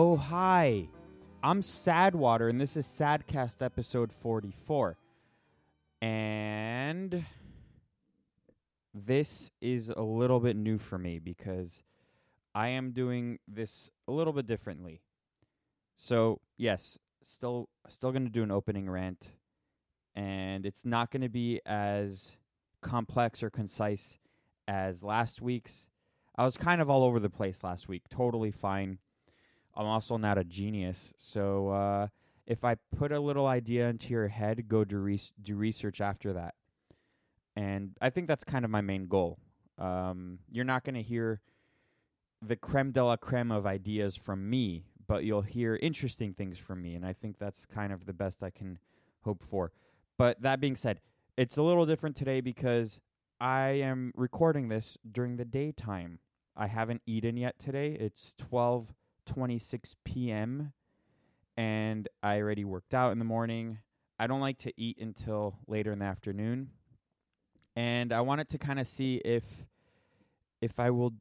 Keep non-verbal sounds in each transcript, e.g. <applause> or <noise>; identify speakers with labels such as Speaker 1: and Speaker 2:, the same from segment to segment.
Speaker 1: Oh, hi. I'm Sadwater, and this is Sadcast episode 44. And this is a little bit new for me because I am doing this a little bit differently. So, yes, still still going to do an opening rant and it's not going to be as complex or concise as last week's. I was kind of all over the place last week. Totally fine. I'm also not a genius, so uh, if I put a little idea into your head, go do res- do research after that. And I think that's kind of my main goal. Um, you're not going to hear the creme de la creme of ideas from me, but you'll hear interesting things from me, and I think that's kind of the best I can hope for. But that being said, it's a little different today because I am recording this during the daytime. I haven't eaten yet today. It's 12:26 p.m. and I already worked out in the morning. I don't like to eat until later in the afternoon. And I wanted to kind of see if if I will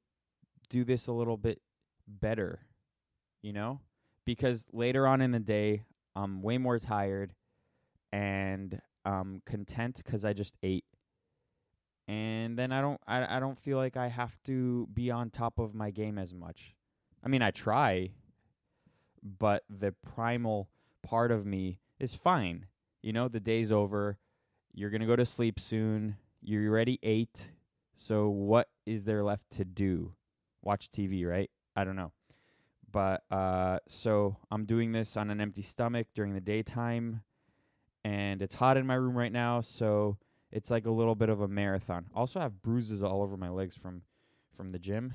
Speaker 1: do this a little bit better, you know? Because later on in the day, I'm way more tired and um content cuz I just ate and then I don't I I don't feel like I have to be on top of my game as much. I mean, I try, but the primal part of me is fine. You know, the day's over. You're going to go to sleep soon. You're already 8. So what is there left to do? Watch TV, right? I don't know. But uh so I'm doing this on an empty stomach during the daytime and it's hot in my room right now, so it's like a little bit of a marathon. Also, I have bruises all over my legs from from the gym.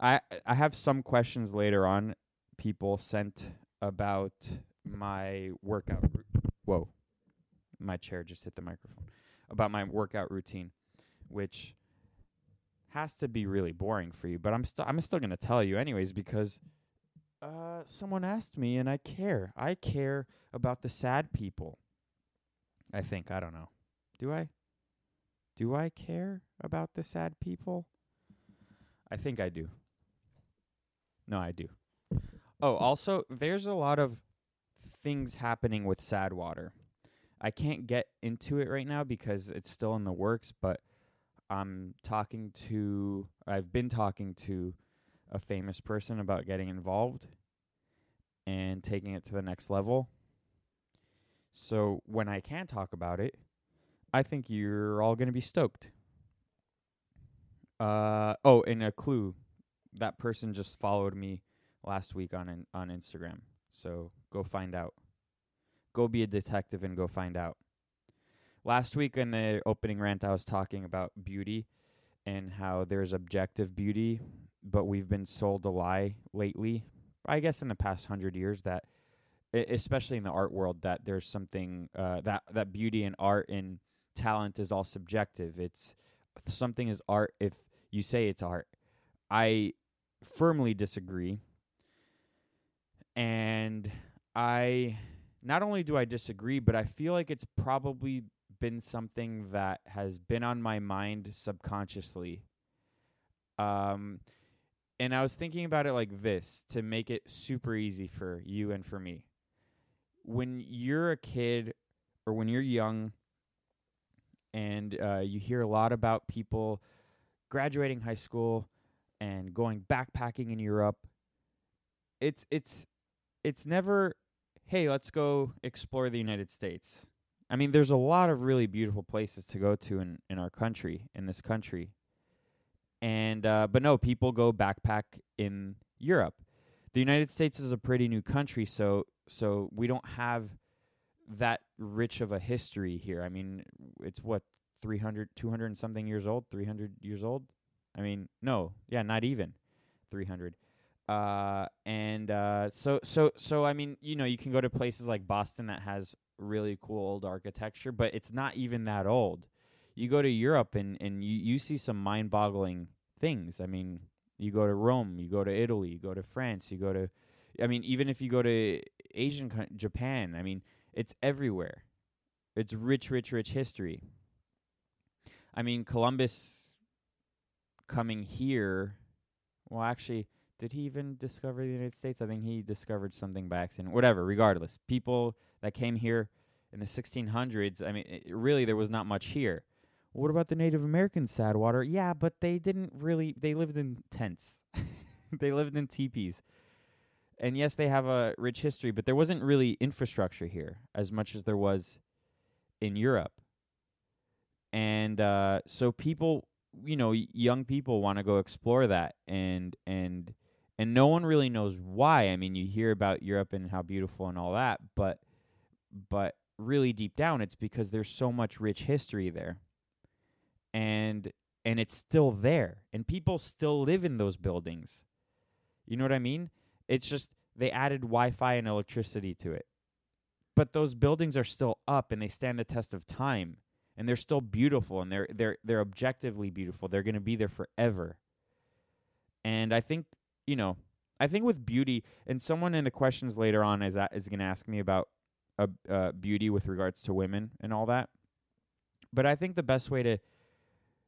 Speaker 1: I I have some questions later on. People sent about my workout. Whoa, my chair just hit the microphone. About my workout routine, which has to be really boring for you. But I'm still I'm still gonna tell you anyways because uh someone asked me and I care. I care about the sad people. I think I don't know. Do I? Do I care about the sad people? I think I do. No, I do. Oh, also, there's a lot of things happening with Sad Water. I can't get into it right now because it's still in the works, but I'm talking to, I've been talking to a famous person about getting involved and taking it to the next level. So when I can talk about it, I think you're all going to be stoked. Uh oh, and a clue. That person just followed me last week on in, on Instagram. So go find out. Go be a detective and go find out. Last week in the opening rant I was talking about beauty and how there's objective beauty, but we've been sold a lie lately. I guess in the past 100 years that especially in the art world that there's something uh, that that beauty and art and talent is all subjective. It's something is art if you say it's art. I firmly disagree. And I not only do I disagree, but I feel like it's probably been something that has been on my mind subconsciously. Um and I was thinking about it like this to make it super easy for you and for me. When you're a kid or when you're young and uh, you hear a lot about people graduating high school and going backpacking in Europe. It's it's it's never hey, let's go explore the United States. I mean, there's a lot of really beautiful places to go to in in our country, in this country. And uh but no, people go backpack in Europe. The United States is a pretty new country, so so we don't have that rich of a history here. I mean, it's what 300 200 and something years old, 300 years old. I mean, no, yeah, not even 300. Uh and uh so so so I mean, you know, you can go to places like Boston that has really cool old architecture, but it's not even that old. You go to Europe and and you you see some mind-boggling things. I mean, you go to Rome, you go to Italy, you go to France, you go to I mean, even if you go to Asian coun- Japan, I mean, it's everywhere. It's rich, rich, rich history. I mean, Columbus coming here. Well, actually, did he even discover the United States? I think he discovered something by accident. Whatever, regardless. People that came here in the 1600s, I mean, it, really, there was not much here. What about the Native American Sadwater? Yeah, but they didn't really, they lived in tents, <laughs> they lived in teepees. And yes, they have a rich history, but there wasn't really infrastructure here as much as there was in Europe. And uh, so people, you know, young people want to go explore that and and and no one really knows why. I mean, you hear about Europe and how beautiful and all that, but but really deep down it's because there's so much rich history there. And and it's still there and people still live in those buildings. You know what I mean? It's just they added Wi-Fi and electricity to it. But those buildings are still up and they stand the test of time and they're still beautiful and they're they're they're objectively beautiful. They're going to be there forever. And I think, you know, I think with beauty and someone in the questions later on is that is going to ask me about uh, uh, beauty with regards to women and all that. But I think the best way to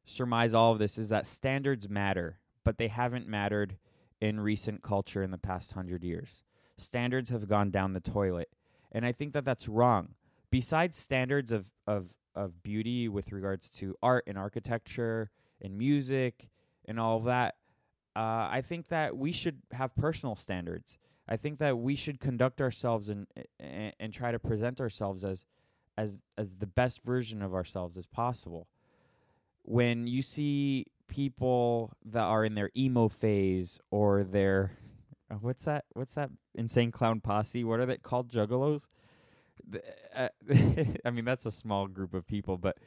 Speaker 1: surmise all of this is that standards matter, but they haven't mattered in recent culture in the past hundred years. Standards have gone down the toilet, and I think that that's wrong. Besides standards of of of beauty with regards to art and architecture and music and all of that, uh, I think that we should have personal standards. I think that we should conduct ourselves and, and try to present ourselves as as as the best version of ourselves as possible. When you see people that are in their emo phase or their <laughs> what's that what's that insane clown posse what are they called juggalos uh, <laughs> i mean that's a small group of people but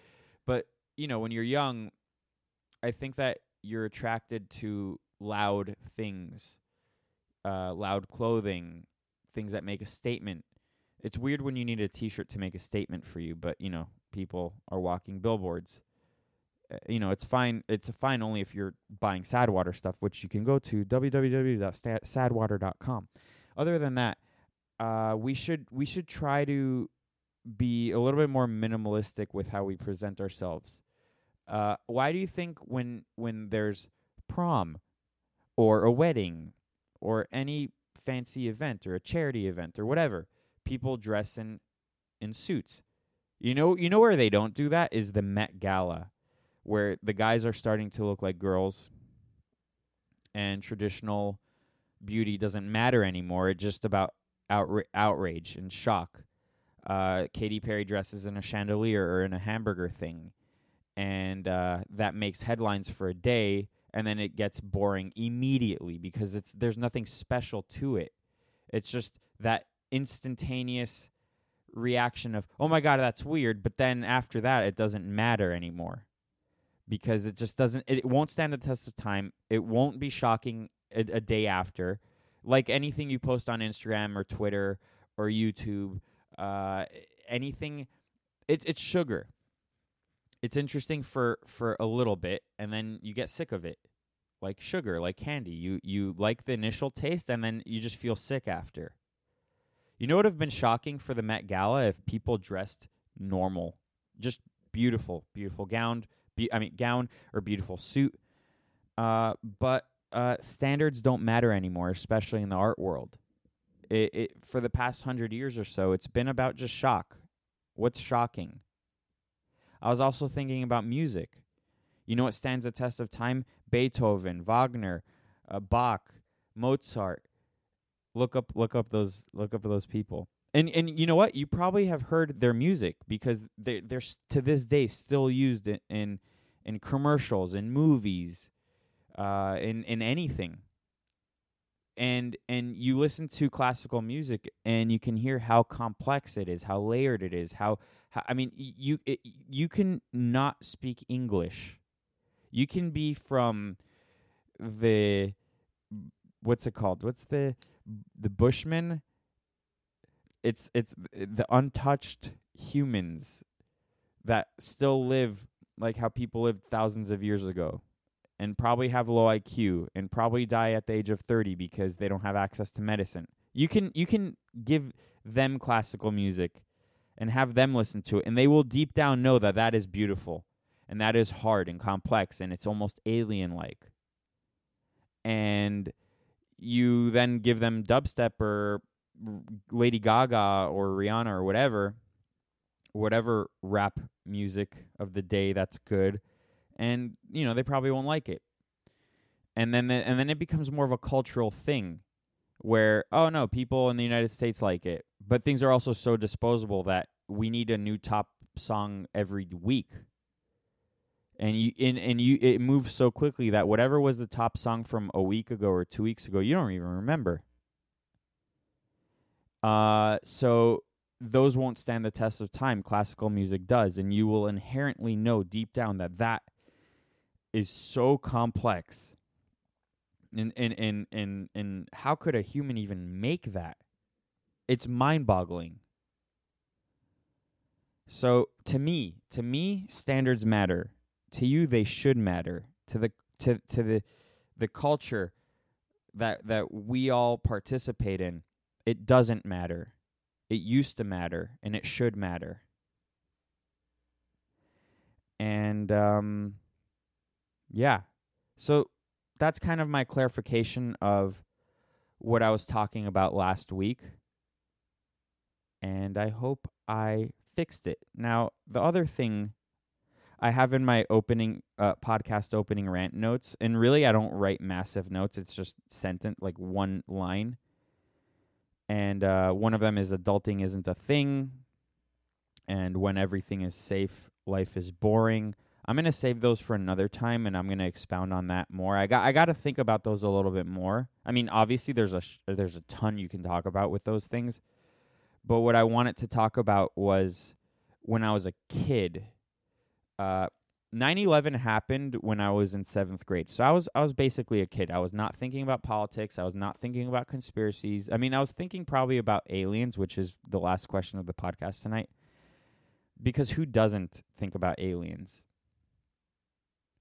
Speaker 1: but you know when you're young i think that you're attracted to loud things uh loud clothing things that make a statement it's weird when you need a t-shirt to make a statement for you but you know people are walking billboards uh, you know, it's fine. It's fine only if you're buying Sadwater stuff, which you can go to www.sadwater.com. Other than that, uh, we should we should try to be a little bit more minimalistic with how we present ourselves. Uh, why do you think when when there's prom or a wedding or any fancy event or a charity event or whatever, people dress in in suits? You know, you know where they don't do that is the Met Gala where the guys are starting to look like girls and traditional beauty doesn't matter anymore. It's just about outra- outrage and shock. Uh, Katy Perry dresses in a chandelier or in a hamburger thing, and uh, that makes headlines for a day, and then it gets boring immediately because it's there's nothing special to it. It's just that instantaneous reaction of "Oh my god, that's weird," but then after that, it doesn't matter anymore because it just doesn't it won't stand the test of time it won't be shocking a, a, day after like anything you post on instagram or twitter or youtube uh, anything it's it's sugar. It's interesting for for a little bit and then you get sick of it. Like sugar like candy. You you like the initial taste and then you just feel sick after. You know what would have been shocking for the met gala if people dressed normal? Just beautiful beautiful gowned be- I mean, gown or beautiful suit. Uh, but uh, standards don't matter anymore, especially in the art world. It, it for the past hundred years or so, it's been about just shock. What's shocking? I was also thinking about music. You know what stands the test of time? Beethoven, Wagner, uh, Bach, Mozart. Look up, look up those, look up those people. And and you know what? You probably have heard their music because they they're to this day still used in in, in commercials, in movies, uh, in in anything. And and you listen to classical music and you can hear how complex it is, how layered it is, how, how I mean you it, you can not speak English. You can be from the what's it called? What's the the Bushman? it's it's the untouched humans that still live like how people lived thousands of years ago and probably have low IQ and probably die at the age of 30 because they don't have access to medicine. You can you can give them classical music and have them listen to it and they will deep down know that that is beautiful and that is hard and complex and it's almost alien like. And you then give them dubstep or Lady Gaga or Rihanna or whatever, whatever rap music of the day that's good, and you know they probably won't like it. And then the, and then it becomes more of a cultural thing, where oh no, people in the United States like it, but things are also so disposable that we need a new top song every week. And you and, and you it moves so quickly that whatever was the top song from a week ago or two weeks ago, you don't even remember. Uh, so those won't stand the test of time. Classical music does, and you will inherently know deep down that that is so complex. And and and and and how could a human even make that? It's mind-boggling. So to me, to me, standards matter. To you, they should matter. To the to to the the culture that that we all participate in it doesn't matter. It used to matter, and it should matter. And um, yeah, so that's kind of my clarification of what I was talking about last week. And I hope I fixed it. Now, the other thing I have in my opening uh, podcast opening rant notes, and really I don't write massive notes. It's just sentence, like one line and uh, one of them is adulting isn't a thing, and when everything is safe, life is boring. I'm gonna save those for another time, and I'm gonna expound on that more. I got I got to think about those a little bit more. I mean, obviously, there's a sh- there's a ton you can talk about with those things, but what I wanted to talk about was when I was a kid. Uh, 9/11 happened when I was in 7th grade. So I was I was basically a kid. I was not thinking about politics. I was not thinking about conspiracies. I mean, I was thinking probably about aliens, which is the last question of the podcast tonight. Because who doesn't think about aliens?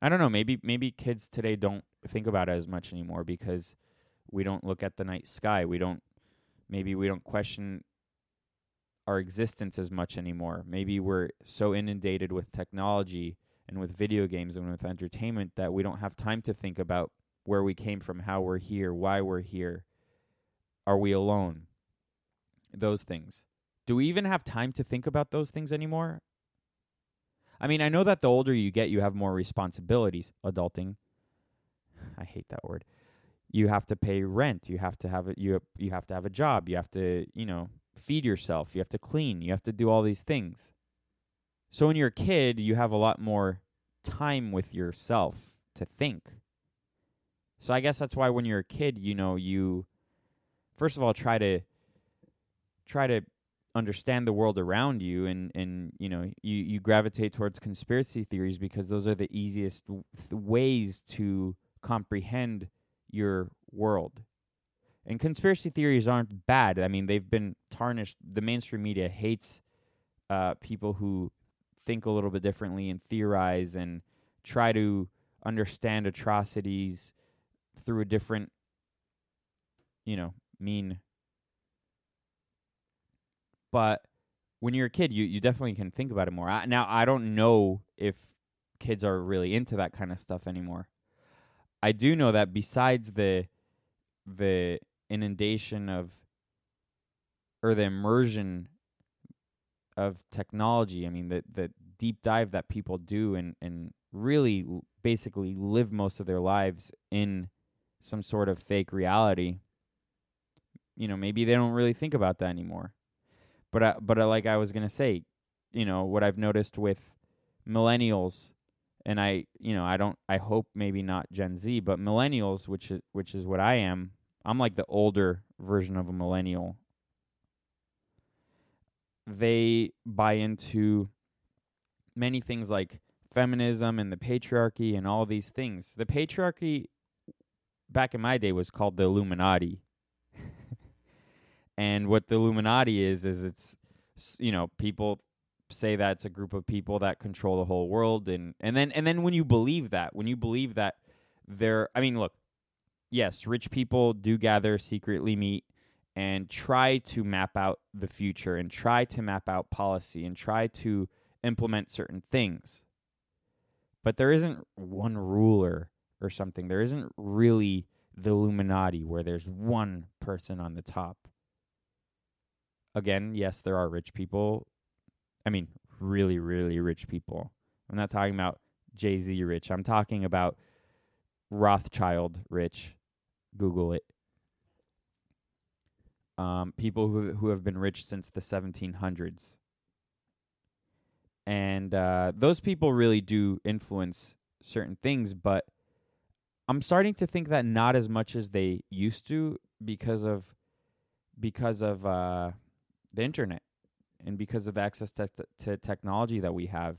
Speaker 1: I don't know, maybe maybe kids today don't think about it as much anymore because we don't look at the night sky. We don't maybe we don't question our existence as much anymore. Maybe we're so inundated with technology and with video games and with entertainment that we don't have time to think about where we came from, how we're here, why we're here. Are we alone? Those things. Do we even have time to think about those things anymore? I mean, I know that the older you get, you have more responsibilities. Adulting. I hate that word. You have to pay rent. You have to have a, you you have to have a job. You have to, you know, feed yourself. You have to clean. You have to do all these things. So when you're a kid, you have a lot more time with yourself to think. So I guess that's why when you're a kid, you know, you first of all try to try to understand the world around you and and you know, you you gravitate towards conspiracy theories because those are the easiest w- ways to comprehend your world. And conspiracy theories aren't bad. I mean, they've been tarnished. The mainstream media hates uh, people who think a little bit differently and theorize and try to understand atrocities through a different, you know, mean. But when you're a kid, you, you definitely can think about it more. I, now, I don't know if kids are really into that kind of stuff anymore. I do know that besides the the inundation of or the immersion of technology. I mean, the the deep dive that people do and and really basically live most of their lives in some sort of fake reality. You know, maybe they don't really think about that anymore. But I, but I, like I was gonna say, you know, what I've noticed with millennials, and I, you know, I don't, I hope maybe not Gen Z, but millennials, which is which is what I am. I'm like the older version of a millennial they buy into many things like feminism and the patriarchy and all these things. The patriarchy back in my day was called the Illuminati. <laughs> and what the Illuminati is is it's you know, people say that it's a group of people that control the whole world and and then and then when you believe that, when you believe that they're I mean, look, yes, rich people do gather, secretly meet and try to map out the future and try to map out policy and try to implement certain things. But there isn't one ruler or something. There isn't really the Illuminati where there's one person on the top. Again, yes, there are rich people. I mean, really, really rich people. I'm not talking about Jay Z rich. I'm talking about Rothschild rich. Google it. Um, people who who have been rich since the 1700s, and uh, those people really do influence certain things. But I'm starting to think that not as much as they used to because of because of uh, the internet and because of access to, to technology that we have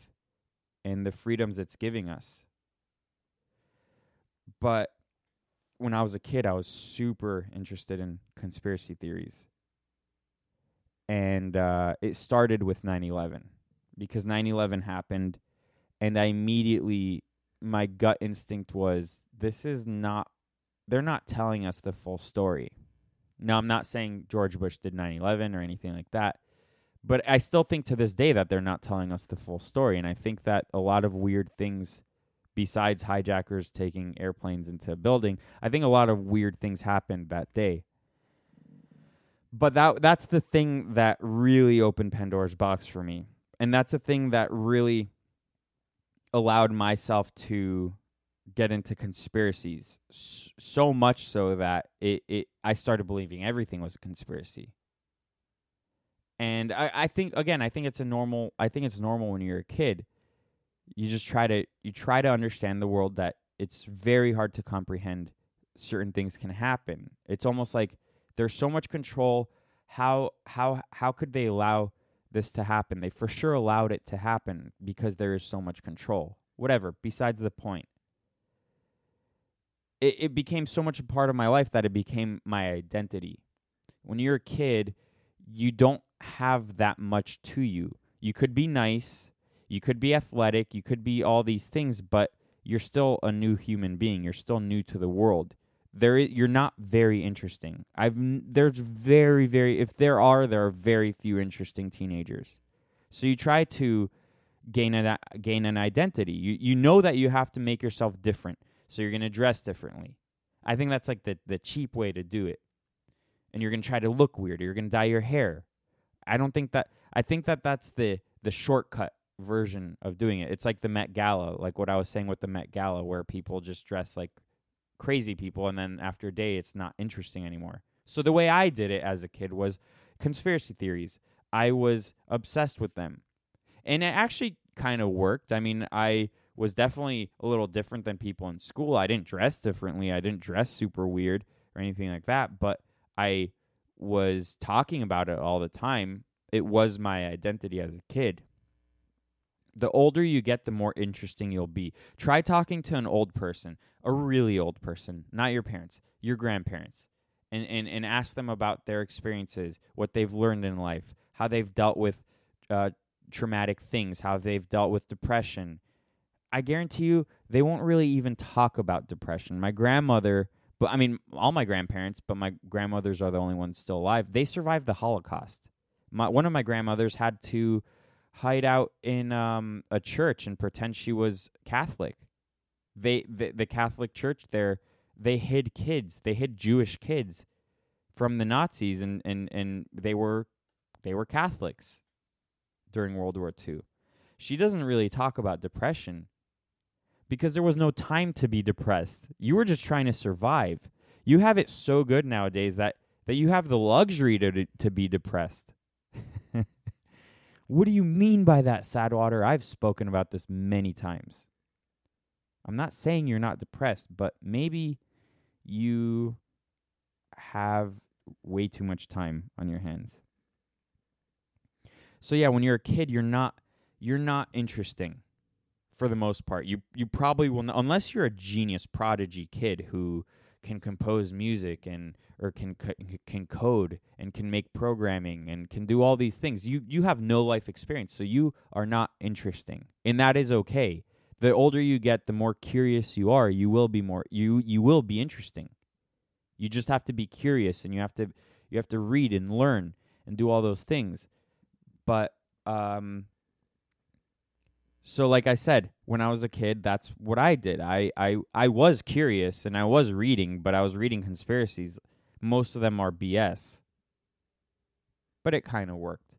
Speaker 1: and the freedoms it's giving us. But when I was a kid, I was super interested in conspiracy theories. And uh, it started with 9 11 because 9 11 happened. And I immediately, my gut instinct was this is not, they're not telling us the full story. Now, I'm not saying George Bush did 9 11 or anything like that. But I still think to this day that they're not telling us the full story. And I think that a lot of weird things, besides hijackers taking airplanes into a building, I think a lot of weird things happened that day. But that that's the thing that really opened Pandora's box for me. And that's the thing that really allowed myself to get into conspiracies so much so that it, it I started believing everything was a conspiracy. And I, I think again, I think it's a normal I think it's normal when you're a kid. You just try to you try to understand the world that it's very hard to comprehend certain things can happen. It's almost like there's so much control. How how how could they allow this to happen? They for sure allowed it to happen because there is so much control. Whatever, besides the point. It it became so much a part of my life that it became my identity. When you're a kid, you don't have that much to you. You could be nice, you could be athletic, you could be all these things, but you're still a new human being. You're still new to the world. There, is, you're not very interesting. I've there's very very if there are there are very few interesting teenagers. So you try to gain a gain an identity. You you know that you have to make yourself different. So you're going to dress differently. I think that's like the the cheap way to do it. And you're going to try to look weird. You're going to dye your hair. I don't think that. I think that that's the the shortcut version of doing it. It's like the Met Gala, like what I was saying with the Met Gala, where people just dress like crazy people, and then after a day, it's not interesting anymore. So the way I did it as a kid was conspiracy theories. I was obsessed with them, and it actually kind of worked. I mean, I was definitely a little different than people in school. I didn't dress differently. I didn't dress super weird or anything like that, but I was talking about it all the time, it was my identity as a kid. The older you get, the more interesting you'll be. Try talking to an old person, a really old person, not your parents, your grandparents, and, and, and ask them about their experiences, what they've learned in life, how they've dealt with uh, traumatic things, how they've dealt with depression. I guarantee you, they won't really even talk about depression. My grandmother but I mean, all my grandparents, but my grandmothers are the only ones still alive. They survived the Holocaust. My one of my grandmothers had to hide out in um, a church and pretend she was Catholic. They the, the Catholic Church there they hid kids. They hid Jewish kids from the Nazis, and and and they were they were Catholics during World War II. She doesn't really talk about depression because there was no time to be depressed. You were just trying to survive. You have it so good nowadays that that you have the luxury to to be depressed. <laughs> what do you mean by that, Sadwater? I've spoken about this many times. I'm not saying you're not depressed, but maybe you have way too much time on your hands. So yeah, when you're a kid, you're not you're not interesting for the most part. You you probably will not, unless you're a genius prodigy kid who can compose music and or can can code and can make programming and can do all these things. You you have no life experience, so you are not interesting, and that is okay. The older you get, the more curious you are. You will be more you you will be interesting. You just have to be curious, and you have to you have to read and learn and do all those things. But um, So like I said, when I was a kid, that's what I did. I I I was curious and I was reading, but I was reading conspiracies. Most of them are BS. But it kind of worked.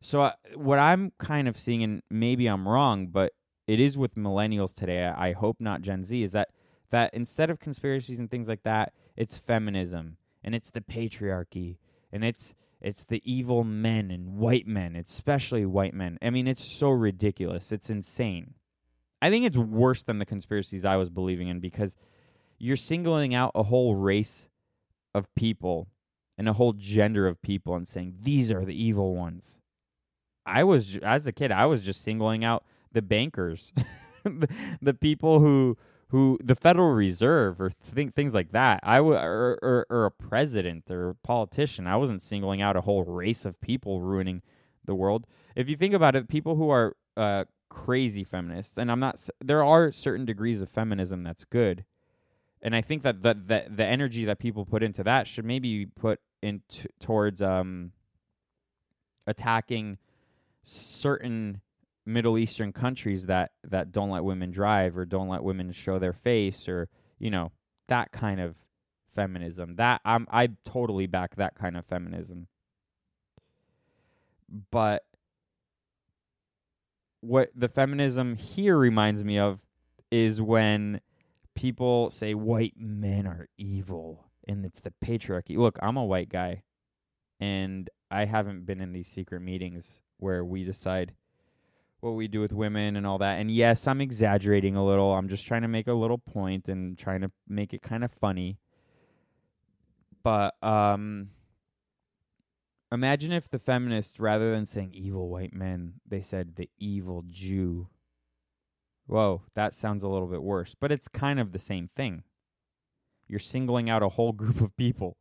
Speaker 1: So uh, what I'm kind of seeing and maybe I'm wrong, but it is with millennials today. I, I hope not Gen Z is that that instead of conspiracies and things like that, it's feminism and it's the patriarchy and it's it's the evil men and white men, especially white men. I mean, it's so ridiculous. It's insane. I think it's worse than the conspiracies I was believing in because you're singling out a whole race of people and a whole gender of people and saying these are the evil ones. I was as a kid, I was just singling out the bankers, <laughs> the, the people who who the Federal Reserve or th- things like that. I w- or, or, or a president or a politician. I wasn't singling out a whole race of people ruining the world. If you think about it, people who are uh, crazy feminists, and I'm not. There are certain degrees of feminism that's good, and I think that the the, the energy that people put into that should maybe put into towards um attacking certain Middle Eastern countries that that don't let women drive or don't let women show their face or you know that kind of feminism. That I'm I totally back that kind of feminism. But what the feminism here reminds me of is when people say white men are evil and it's the patriarchy. Look, I'm a white guy and I haven't been in these secret meetings where we decide what we do with women and all that. And yes, I'm exaggerating a little. I'm just trying to make a little point and trying to make it kind of funny. But um imagine if the feminists rather than saying evil white men, they said the evil Jew. Whoa, that sounds a little bit worse, but it's kind of the same thing. You're singling out a whole group of people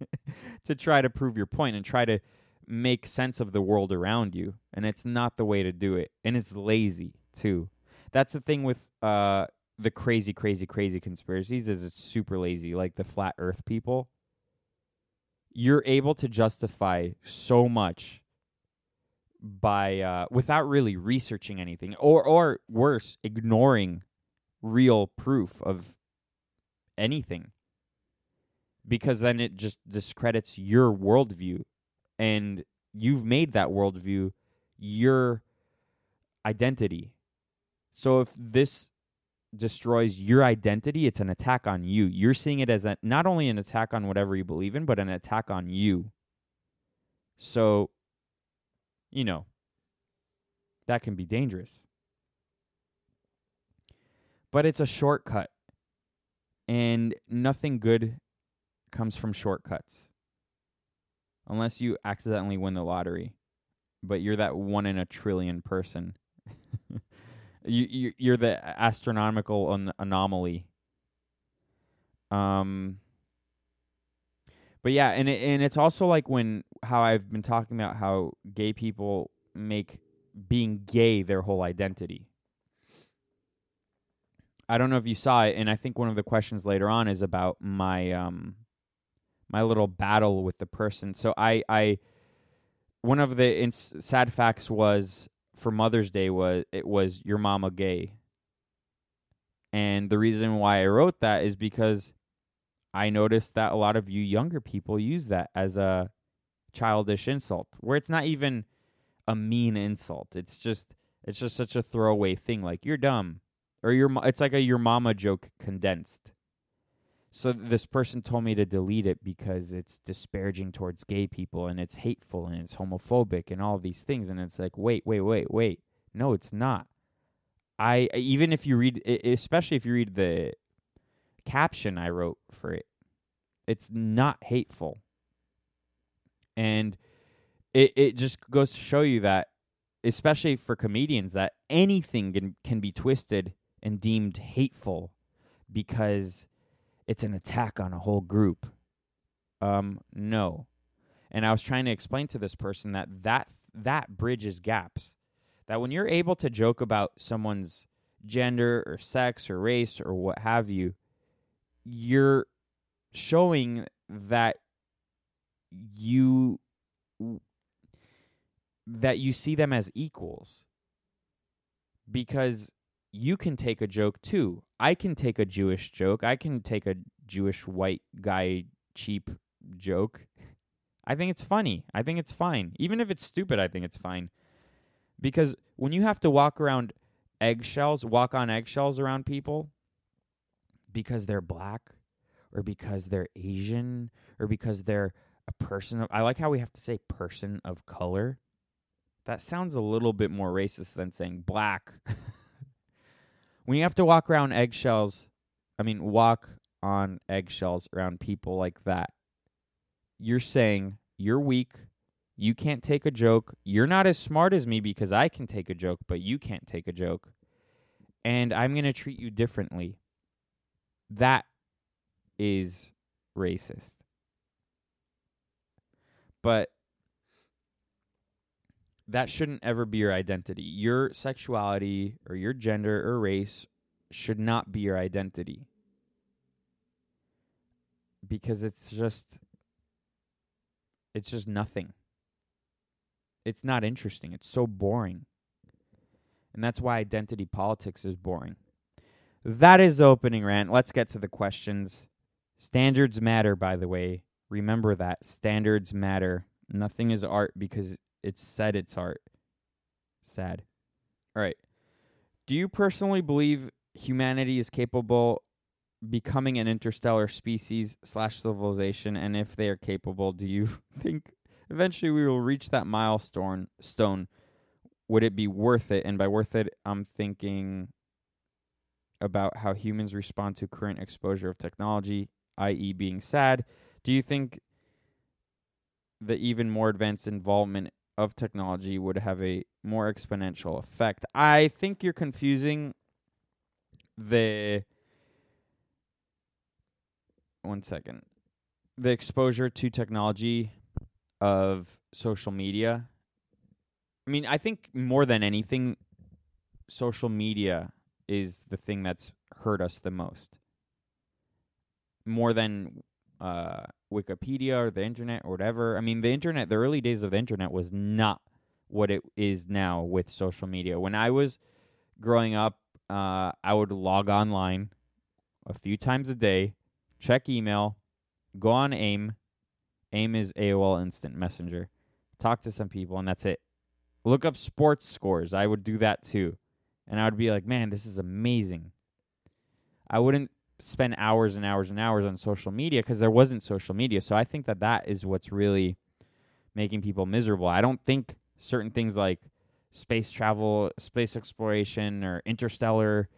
Speaker 1: <laughs> to try to prove your point and try to make sense of the world around you and it's not the way to do it and it's lazy too. That's the thing with uh the crazy crazy crazy conspiracies is it's super lazy like the flat earth people. You're able to justify so much by uh without really researching anything or or worse ignoring real proof of anything. Because then it just discredits your worldview and you've made that worldview your identity. So if this destroys your identity, it's an attack on you. You're seeing it as a, not only an attack on whatever you believe in, but an attack on you. So, you know, that can be dangerous. But it's a shortcut. And nothing good comes from shortcuts unless you accidentally win the lottery, but you're that one in a trillion person. <laughs> you, you you're the astronomical an- anomaly. Um. But yeah, and it, and it's also like when how I've been talking about how gay people make being gay their whole identity. I don't know if you saw it, and I think one of the questions later on is about my um my little battle with the person. So I I one of the ins- sad facts was for Mother's Day was it was your mama gay. And the reason why I wrote that is because I noticed that a lot of you younger people use that as a childish insult where it's not even a mean insult. It's just it's just such a throwaway thing like you're dumb or your it's like a your mama joke condensed. So this person told me to delete it because it's disparaging towards gay people and it's hateful and it's homophobic and all these things and it's like wait wait wait wait no it's not. I even if you read especially if you read the caption I wrote for it it's not hateful. And it it just goes to show you that especially for comedians that anything can, can be twisted and deemed hateful because it's an attack on a whole group. Um, no. And I was trying to explain to this person that that that bridges gaps. That when you're able to joke about someone's gender or sex or race or what have you, you're showing that you that you see them as equals because you can take a joke too. I can take a Jewish joke. I can take a Jewish white guy cheap joke. I think it's funny. I think it's fine. Even if it's stupid, I think it's fine. Because when you have to walk around eggshells, walk on eggshells around people because they're black or because they're Asian or because they're a person of I like how we have to say person of color. That sounds a little bit more racist than saying black. <laughs> when you have to walk around eggshells, I mean walk on eggshells around people like that. You're saying you're weak, you can't take a joke. You're not as smart as me because I can take a joke, but you can't take a joke. And I'm going to treat you differently. That is racist. But that shouldn't ever be your identity. Your sexuality or your gender or race should not be your identity. Because it's just it's just nothing. It's not interesting. It's so boring. And that's why identity politics is boring. That is opening rant. Let's get to the questions. Standards matter, by the way. Remember that. Standards matter. Nothing is art because it's said it's art. Sad. All right. Do you personally believe humanity is capable becoming an interstellar species slash civilization? And if they are capable, do you <laughs> think eventually we will reach that milestone stone would it be worth it and by worth it i'm thinking about how humans respond to current exposure of technology i.e. being sad do you think the even more advanced involvement of technology would have a more exponential effect i think you're confusing the one second the exposure to technology of social media. I mean, I think more than anything, social media is the thing that's hurt us the most. More than uh, Wikipedia or the internet or whatever. I mean, the internet, the early days of the internet was not what it is now with social media. When I was growing up, uh, I would log online a few times a day, check email, go on AIM, AIM is AOL Instant Messenger. Talk to some people, and that's it. Look up sports scores. I would do that too. And I would be like, man, this is amazing. I wouldn't spend hours and hours and hours on social media because there wasn't social media. So I think that that is what's really making people miserable. I don't think certain things like space travel, space exploration, or interstellar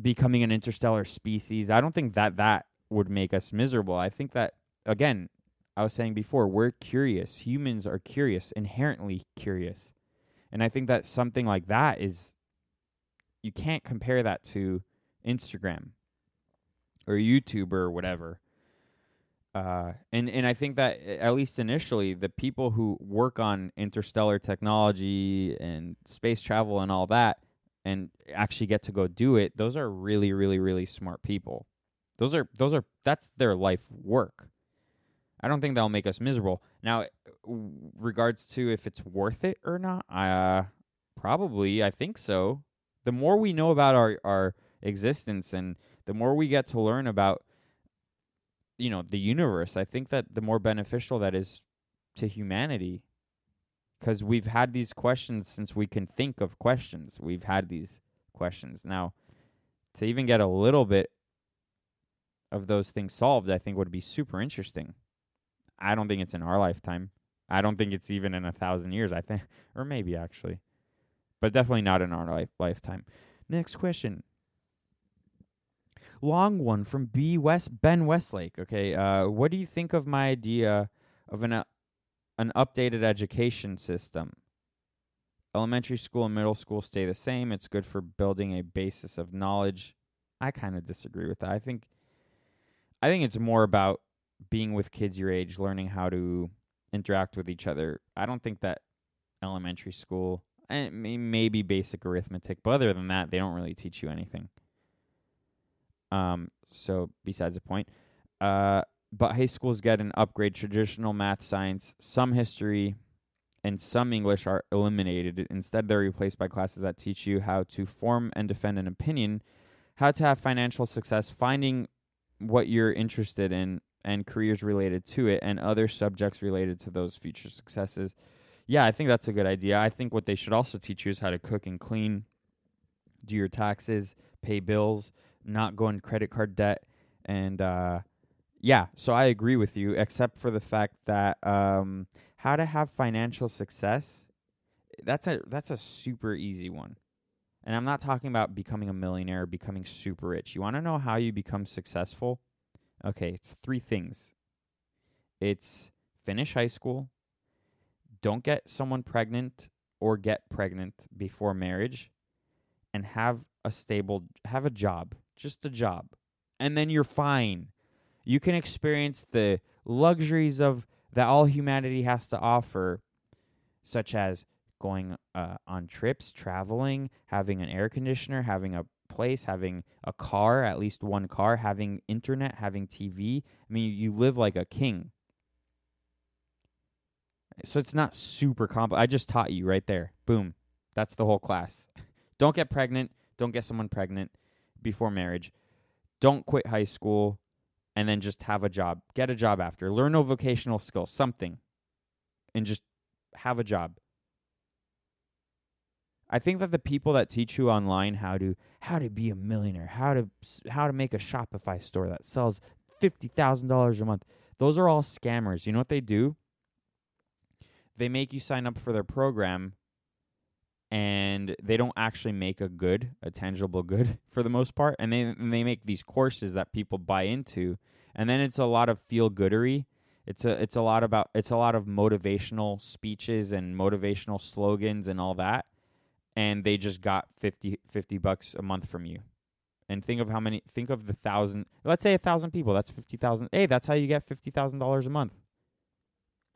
Speaker 1: becoming an interstellar species, I don't think that that would make us miserable. I think that again, I was saying before, we're curious. Humans are curious, inherently curious. And I think that something like that is you can't compare that to Instagram or YouTuber or whatever. Uh, and and I think that at least initially, the people who work on interstellar technology and space travel and all that, and actually get to go do it, those are really, really, really smart people. Those are those are that's their life work. I don't think that'll make us miserable. Now, regards to if it's worth it or not, uh, probably I think so. The more we know about our our existence and the more we get to learn about you know the universe, I think that the more beneficial that is to humanity. Because we've had these questions since we can think of questions. We've had these questions. Now, to even get a little bit of those things solved, I think would be super interesting. I don't think it's in our lifetime. I don't think it's even in a thousand years. I think, <laughs> or maybe actually, but definitely not in our life lifetime. Next question. Long one from B West Ben Westlake. Okay, uh, what do you think of my idea of an uh, an updated education system? Elementary school and middle school stay the same. It's good for building a basis of knowledge. I kind of disagree with that. I think I think it's more about being with kids your age, learning how to interact with each other. I don't think that elementary school and maybe basic arithmetic, but other than that, they don't really teach you anything. Um, so besides the point, uh, but high schools get an upgrade: traditional math, science, some history, and some English are eliminated. Instead, they're replaced by classes that teach you how to form and defend an opinion, how to have financial success, finding what you're interested in, and careers related to it, and other subjects related to those future successes. Yeah, I think that's a good idea. I think what they should also teach you is how to cook and clean, do your taxes, pay bills, not go in credit card debt, and uh, yeah. So I agree with you, except for the fact that um, how to have financial success. That's a that's a super easy one. And I'm not talking about becoming a millionaire, becoming super rich. You want to know how you become successful? Okay, it's three things. It's finish high school, don't get someone pregnant or get pregnant before marriage, and have a stable have a job, just a job. And then you're fine. You can experience the luxuries of that all humanity has to offer, such as going uh, on trips, traveling, having an air conditioner, having a place, having a car, at least one car, having internet, having TV. I mean, you live like a king. So it's not super complex. I just taught you right there. Boom. That's the whole class. <laughs> don't get pregnant. Don't get someone pregnant before marriage. Don't quit high school and then just have a job. Get a job after. Learn a vocational skill, something, and just have a job. I think that the people that teach you online how to how to be a millionaire, how to how to make a Shopify store that sells fifty thousand dollars a month, those are all scammers. You know what they do? They make you sign up for their program, and they don't actually make a good, a tangible good <laughs> for the most part, and they and they make these courses that people buy into, and then it's a lot of feel goodery. It's a it's a lot about it's a lot of motivational speeches and motivational slogans and all that and they just got 50, 50 bucks a month from you. And think of how many, think of the thousand, let's say a thousand people, that's 50,000. Hey, that's how you get $50,000 a month.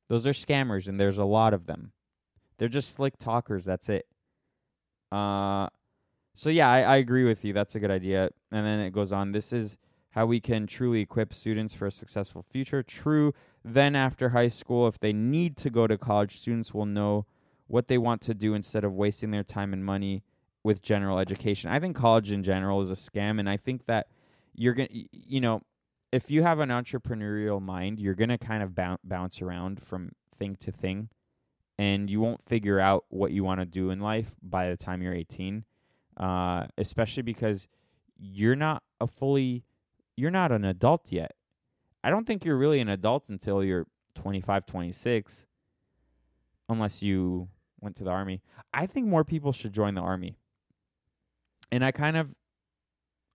Speaker 1: Those are scammers, and there's a lot of them. They're just slick talkers, that's it. Uh, so yeah, I, I agree with you. That's a good idea. And then it goes on. This is how we can truly equip students for a successful future. True. Then after high school, if they need to go to college, students will know what they want to do instead of wasting their time and money with general education. I think college in general is a scam, and I think that you're gonna, you know, if you have an entrepreneurial mind, you're gonna kind of bounce bounce around from thing to thing, and you won't figure out what you want to do in life by the time you're 18. Uh, especially because you're not a fully, you're not an adult yet. I don't think you're really an adult until you're 25, 26, unless you went to the army. I think more people should join the army. And I kind of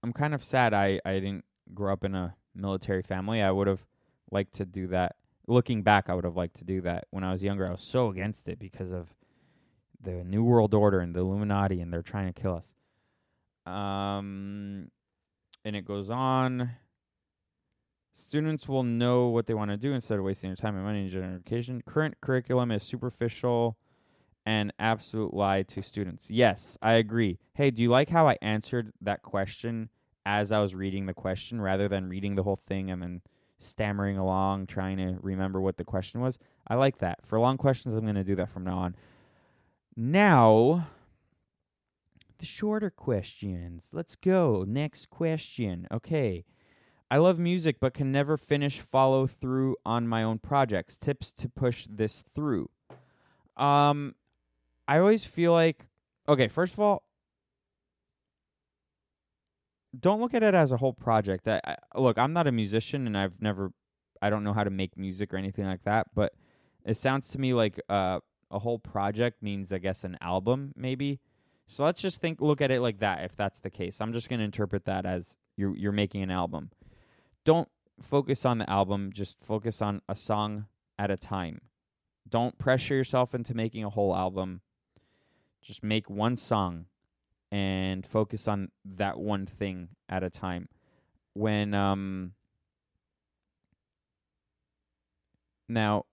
Speaker 1: I'm kind of sad I I didn't grow up in a military family. I would have liked to do that. Looking back, I would have liked to do that. When I was younger, I was so against it because of the New World Order and the Illuminati and they're trying to kill us. Um and it goes on Students will know what they want to do instead of wasting their time and money in general education. Current curriculum is superficial and absolute lie to students. Yes, I agree. Hey, do you like how I answered that question as I was reading the question rather than reading the whole thing and then stammering along trying to remember what the question was? I like that. For long questions, I'm going to do that from now on. Now, the shorter questions. Let's go. Next question. Okay. I love music but can never finish follow through on my own projects. Tips to push this through. Um I always feel like okay, first of all, don't look at it as a whole project. I, I, look, I'm not a musician and I've never I don't know how to make music or anything like that, but it sounds to me like uh, a whole project means I guess an album maybe. So let's just think look at it like that if that's the case. I'm just going to interpret that as you're you're making an album. Don't focus on the album, just focus on a song at a time. Don't pressure yourself into making a whole album just make one song and focus on that one thing at a time. When um now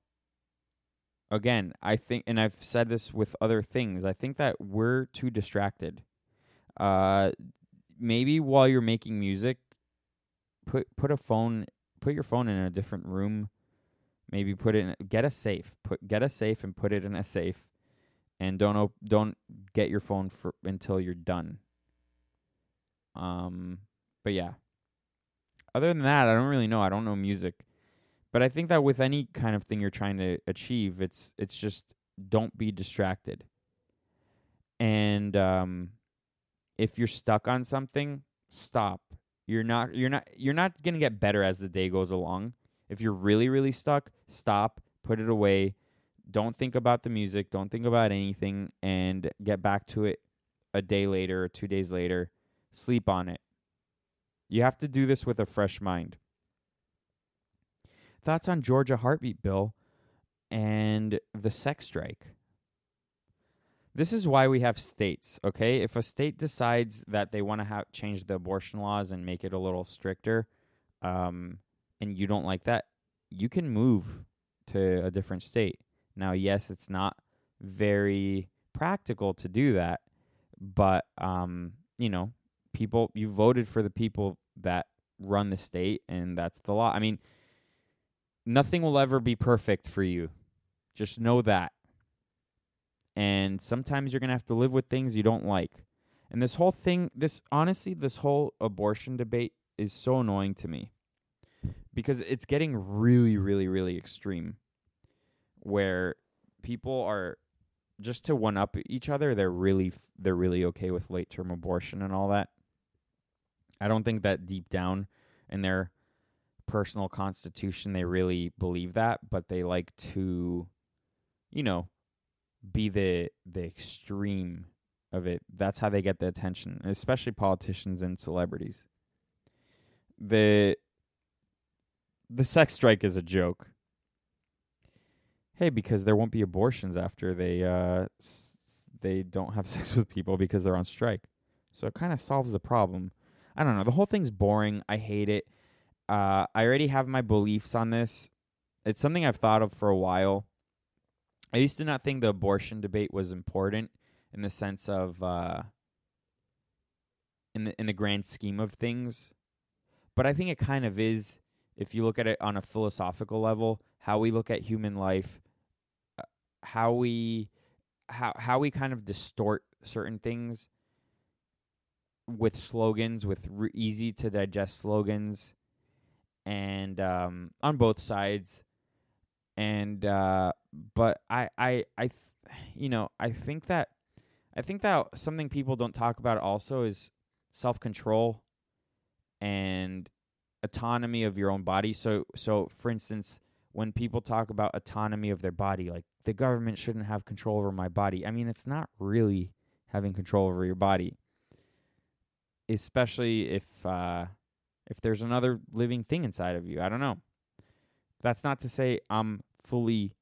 Speaker 1: again, I think and I've said this with other things, I think that we're too distracted. Uh maybe while you're making music put put a phone put your phone in a different room Maybe put it in get a safe. Put get a safe and put it in a safe. And don't op- don't get your phone for until you're done. Um but yeah. Other than that, I don't really know. I don't know music. But I think that with any kind of thing you're trying to achieve, it's it's just don't be distracted. And um if you're stuck on something, stop. You're not you're not you're not to get better as the day goes along. If you're really really stuck, stop, put it away. Don't think about the music, don't think about anything and get back to it a day later or 2 days later. Sleep on it. You have to do this with a fresh mind. Thoughts on Georgia heartbeat bill and the sex strike? This is why we have states, okay? If a state decides that they want to have change the abortion laws and make it a little stricter, um, and you don't like that, you can move to a different state. Now, yes, it's not very practical to do that, but um, you know, people you voted for the people that run the state and that's the law. I mean, nothing will ever be perfect for you. Just know that. And sometimes you're to have to live with things you don't like. And this whole thing, this honestly, this whole abortion debate is so annoying to me because it's getting really, really, really extreme where people are just to one up each other. They're really, they're really okay with late term abortion and all that. I don't think that deep down in their personal constitution they really believe that, but they like to, you know, be the the extreme of it. That's how they get the attention, especially politicians and celebrities. The the sex strike is a joke. Hey, because there won't be abortions after they uh s- they don't have <laughs> sex with people because they're on strike. So it kind of solves the problem. I don't know. The whole thing's boring. I hate it. Uh, I already have my beliefs on this. It's something I've thought of for a while. I used to not think the abortion debate was important in the sense of uh, in the in the grand scheme of things, but I think it kind of is if you look at it on a philosophical level. How we look at human life, how we how how we kind of distort certain things with slogans, with re- easy to digest slogans, and um, on both sides. And uh, but I I I you know I think that I think that something people don't talk about also is self control and autonomy of your own body. So so for instance, when people talk about autonomy of their body, like the government shouldn't have control over my body. I mean, it's not really having control over your body especially if uh, if there's another living thing inside of you. I don't know. That's not to say I'm fully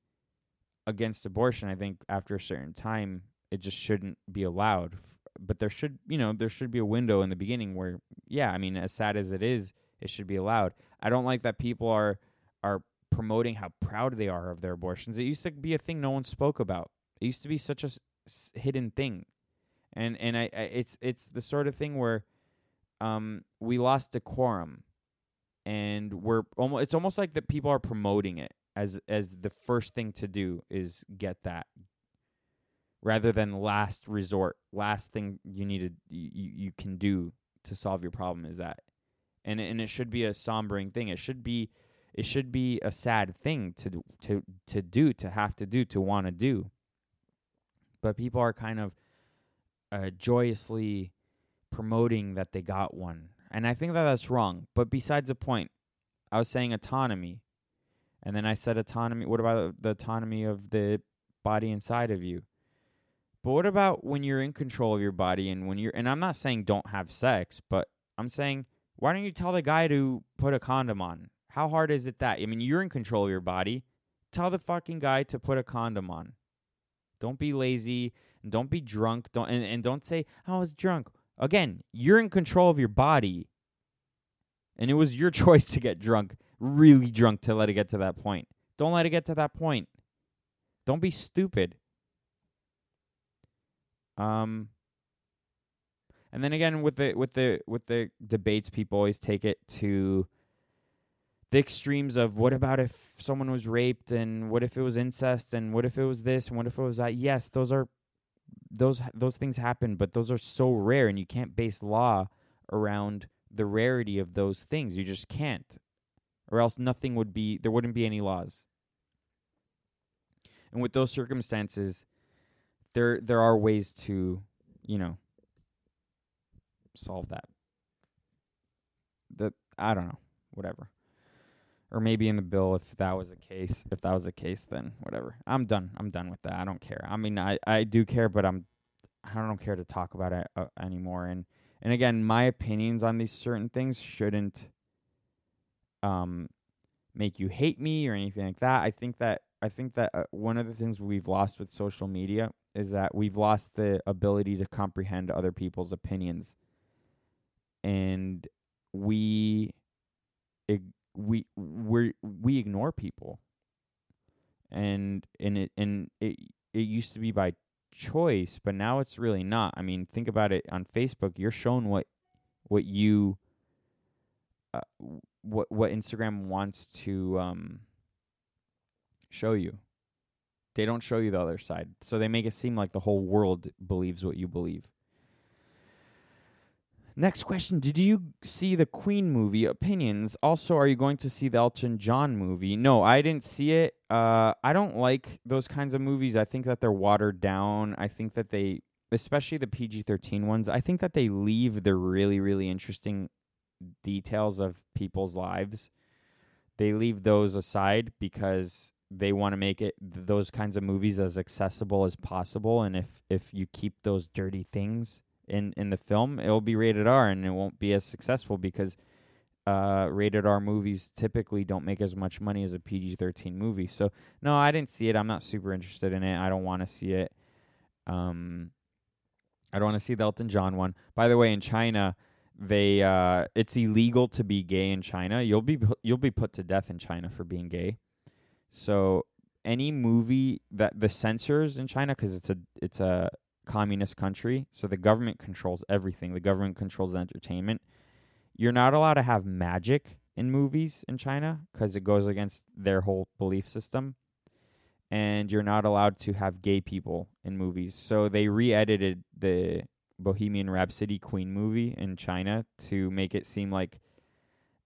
Speaker 1: against abortion. I think after a certain time, it just shouldn't be allowed. But there should, you know, there should be a window in the beginning where, yeah, I mean, as sad as it is, it should be allowed. I don't like that people are are promoting how proud they are of their abortions. It used to be a thing no one spoke about. It used to be such a s- hidden thing, and and I, I it's it's the sort of thing where um, we lost decorum, and we're almost. It's almost like that people are promoting it as as the first thing to do is get that, rather than last resort. Last thing you need to you, you can do to solve your problem is that, and and it should be a sombering thing. It should be it should be a sad thing to to to do to have to do to want to do. But people are kind of uh, joyously promoting that they got one. And I think that that's wrong. But besides the point, I was saying autonomy. And then I said autonomy. What about the autonomy of the body inside of you? But what about when you're in control of your body and when you're, and I'm not saying don't have sex, but I'm saying, why don't you tell the guy to put a condom on? How hard is it that? I mean, you're in control of your body. Tell the fucking guy to put a condom on. Don't be lazy and don't be drunk. Don't and, and don't say I was drunk. Again, you're in control of your body. And it was your <laughs> choice to get drunk, really drunk to let it get to that point. Don't let it get to that point. Don't be stupid. Um and then again with the with the with the debates people always take it to the extremes of what about if someone was raped and what if it was incest and what if it was this and what if it was that? Yes those are those those things happen but those are so rare and you can't base law around the rarity of those things. You just can't or else nothing would be there wouldn't be any laws. And with those circumstances there there are ways to you know solve that. That i don't know whatever or maybe in the bill if that was the case. If that was the case, then whatever. I'm done. I'm done with that. I don't care. I mean, I I do care, but I'm I don't care to talk about it uh, anymore. And and again, my opinions on these certain things shouldn't um make you hate me or anything like that. I think that I think that uh, one of the things we've lost with social media is that we've lost the ability to comprehend other people's opinions. And we we we we ignore people. And and it and it it used to be by choice but now it's really not. I mean think about it on facebook you're shown what what you uh, what what instagram wants to um show you. They don't show you the other side. So they make it seem like the whole world believes what you believe Next question Did you see the Queen movie? Opinions. Also, are you going to see the Elton John movie? No, I didn't see it. Uh, I don't like those kinds of movies. I think that they're watered down. I think that they, especially the PG 13 ones, I think that they leave the really, really interesting details of people's lives. They leave those aside because they want to make it those kinds of movies as accessible as possible and if if you keep those dirty things in in the film, it will be rated R and it won't be as successful because uh, rated R movies typically don't make as much money as a PG 13 movie. So, no, I didn't see it. I'm not super interested in it. I don't want to see it. Um, I don't want to see the Elton John one. By the way, in China, they uh, it's illegal to be gay in China. You'll be you'll be put to death in China for being gay. So any movie that the censors in China, because it's a it's a communist country, so the government controls everything. The government controls entertainment. You're not allowed to have magic in movies in China because it goes against their whole belief system. And you're not allowed to have gay people in movies. So they re edited the Bohemian Rhapsody Queen movie in China to make it seem like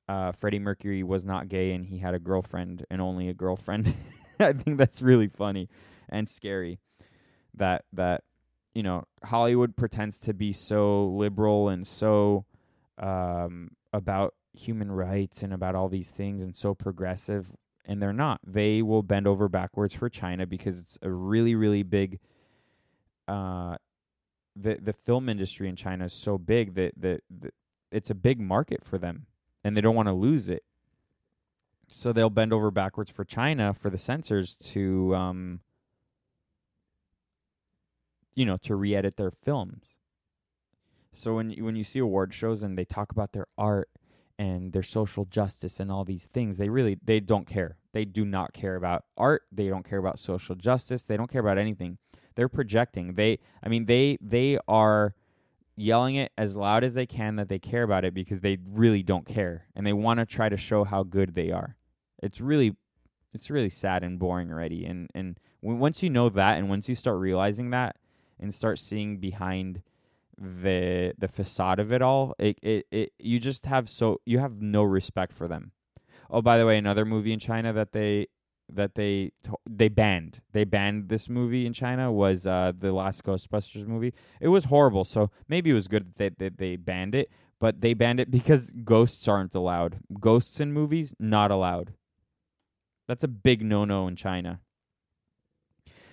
Speaker 1: uh, Freddie Mercury was not gay and he had a girlfriend and only a girlfriend. <laughs> I think that's really funny and scary that that you know, Hollywood pretends to be so liberal and so um, about human rights and about all these things and so progressive, and they're not. They will bend over backwards for China because it's a really, really big. Uh, the the film industry in China is so big that that, that it's a big market for them, and they don't want to lose it. So they'll bend over backwards for China for the censors to um, you know, to re-edit their films. So when you, when you see award shows and they talk about their art and their social justice and all these things, they really they don't care. They do not care about art. They don't care about social justice. They don't care about anything. They're projecting. They I mean they they are yelling it as loud as they can that they care about it because they really don't care and they want to try to show how good they are. It's really it's really sad and boring already and and once you know that and once you start realizing that and start seeing behind the the facade of it all, it, it, it you just have so you have no respect for them. Oh, by the way, another movie in China that they that they they banned they banned this movie in China was uh, the last Ghostbusters movie. It was horrible, so maybe it was good that they, they banned it, but they banned it because ghosts aren't allowed. Ghosts in movies not allowed. That's a big no no in China.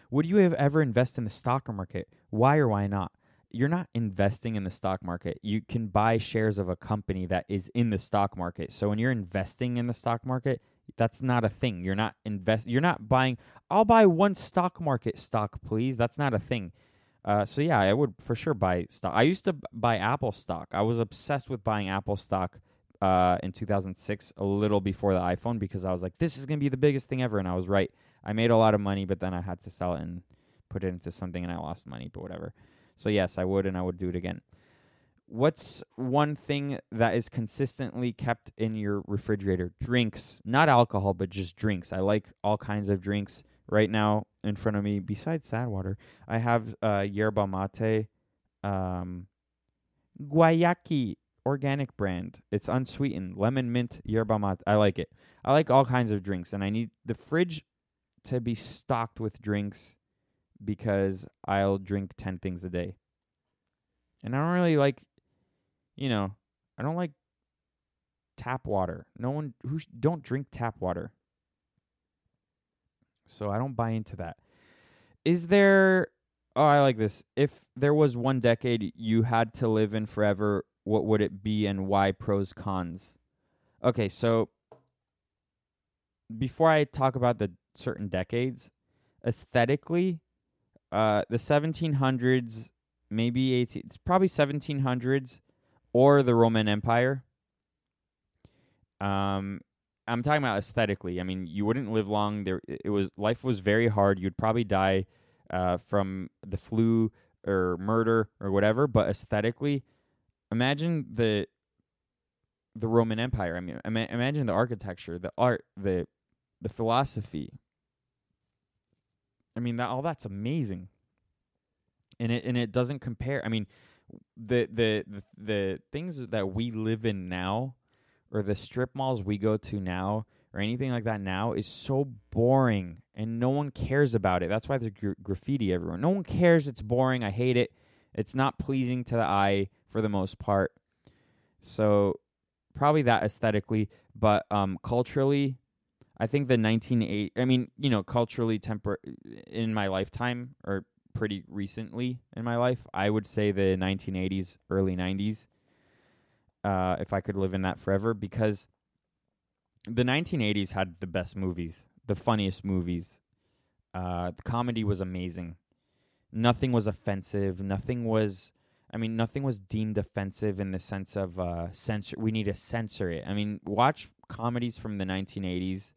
Speaker 1: Would you have ever invest in the stock market? Why or why not? You're not investing in the stock market. You can buy shares of a company that is in the stock market. So when you're investing in the stock market, that's not a thing. You're not invest. You're not buying. I'll buy one stock market stock, please. That's not a thing. Uh, so yeah, I would for sure buy stock. I used to buy Apple stock. I was obsessed with buying Apple stock uh, in 2006, a little before the iPhone, because I was like, this is gonna be the biggest thing ever, and I was right. I made a lot of money, but then I had to sell it and put it into something and I lost money, but whatever. So yes, I would and I would do it again. what's one thing that is consistently kept in your refrigerator? Drinks, not alcohol, but just drinks. I like all kinds of drinks. Right now, in front of me, besides sad water, I have uh, yerba mate, um, guayaki organic brand. It's unsweetened, lemon mint yerba mate. I like it. I like all kinds of drinks, and I need the fridge to be stocked with drinks because I'll drink ten things a day. And I don't really like, you know, I don't like tap water. No one who sh- don't drink tap water. So I don't buy into that. Is there Oh, I like this. If there was one decade you had to live in forever, what would it be and why pros cons? Okay, so before I talk about the certain decades, aesthetically, uh the 1700s, maybe 18 it's probably 1700s or the Roman Empire. Um I'm talking about aesthetically. I mean, you wouldn't live long. There it was life was very hard. You'd probably die uh, from the flu or murder or whatever. But aesthetically, imagine the the Roman Empire. I mean, ima- imagine the architecture, the art, the the philosophy. I mean, that all that's amazing. And it and it doesn't compare. I mean, the the the, the things that we live in now, or the strip malls we go to now, or anything like that now is so boring and no one cares about it. That's why there's gra- graffiti everywhere. No one cares. It's boring. I hate it. It's not pleasing to the eye for the most part. So probably that aesthetically, but um culturally I think the 1980 I mean, you know, culturally temper in my lifetime or pretty recently in my life, I would say the 1980s, early 90s. Uh if I could live in that forever because the 1980s had the best movies, the funniest movies. Uh, the comedy was amazing. Nothing was offensive. Nothing was. I mean, nothing was deemed offensive in the sense of uh, censor. We need to censor it. I mean, watch comedies from the 1980s,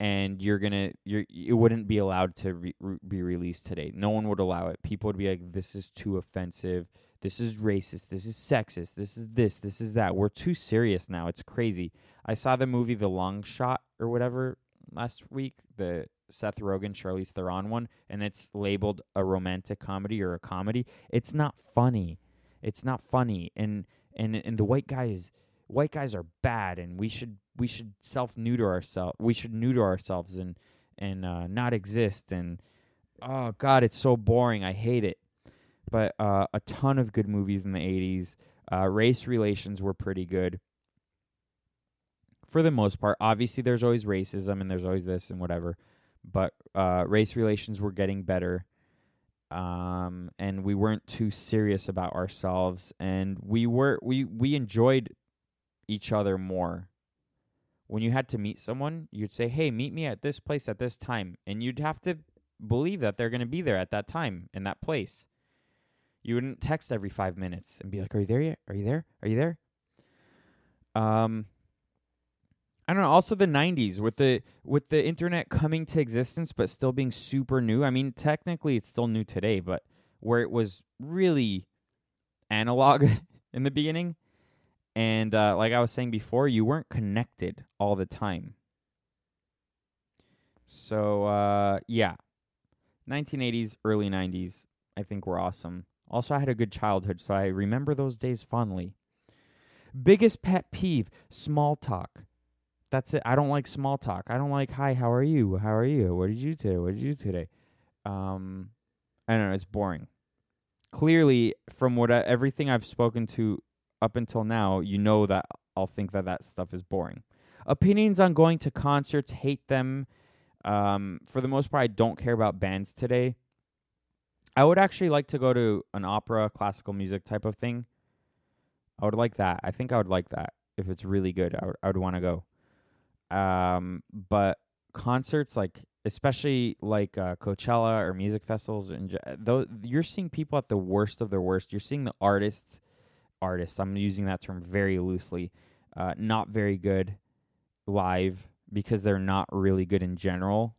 Speaker 1: and you're gonna you're it wouldn't be allowed to re- re- be released today. No one would allow it. People would be like, "This is too offensive. This is racist. This is sexist. This is this. This is that." We're too serious now. It's crazy. I saw the movie The Long Shot or whatever last week, the Seth Rogen, Charlize Theron one, and it's labeled a romantic comedy or a comedy. It's not funny. It's not funny, and and and the white guys, white guys are bad, and we should we should self neuter ourselves. We should neuter ourselves and and uh, not exist. And oh god, it's so boring. I hate it. But uh, a ton of good movies in the '80s. Uh, race relations were pretty good for the most part. Obviously, there's always racism and there's always this and whatever, but uh, race relations were getting better. Um, and we weren't too serious about ourselves, and we were we we enjoyed each other more. When you had to meet someone, you'd say, "Hey, meet me at this place at this time," and you'd have to believe that they're going to be there at that time in that place. You wouldn't text every five minutes and be like, "Are you there yet? Are you there? Are you there?" Um, I don't know. Also, the '90s with the with the internet coming to existence, but still being super new. I mean, technically, it's still new today, but where it was really analog <laughs> in the beginning, and uh, like I was saying before, you weren't connected all the time. So uh, yeah, 1980s, early 90s, I think were awesome. Also, I had a good childhood, so I remember those days fondly. Biggest pet peeve: small talk. That's it. I don't like small talk. I don't like hi, how are you? How are you? What did you do? What did you do today? Um, I don't know. It's boring. Clearly, from what I, everything I've spoken to up until now, you know that I'll think that that stuff is boring. Opinions on going to concerts, hate them. Um, for the most part, I don't care about bands today. I would actually like to go to an opera, classical music type of thing. I would like that. I think I would like that if it's really good. I would, I would want to go. Um, but concerts like especially like uh, Coachella or music festivals and though you're seeing people at the worst of their worst. You're seeing the artists artists. I'm using that term very loosely. Uh, not very good live because they're not really good in general.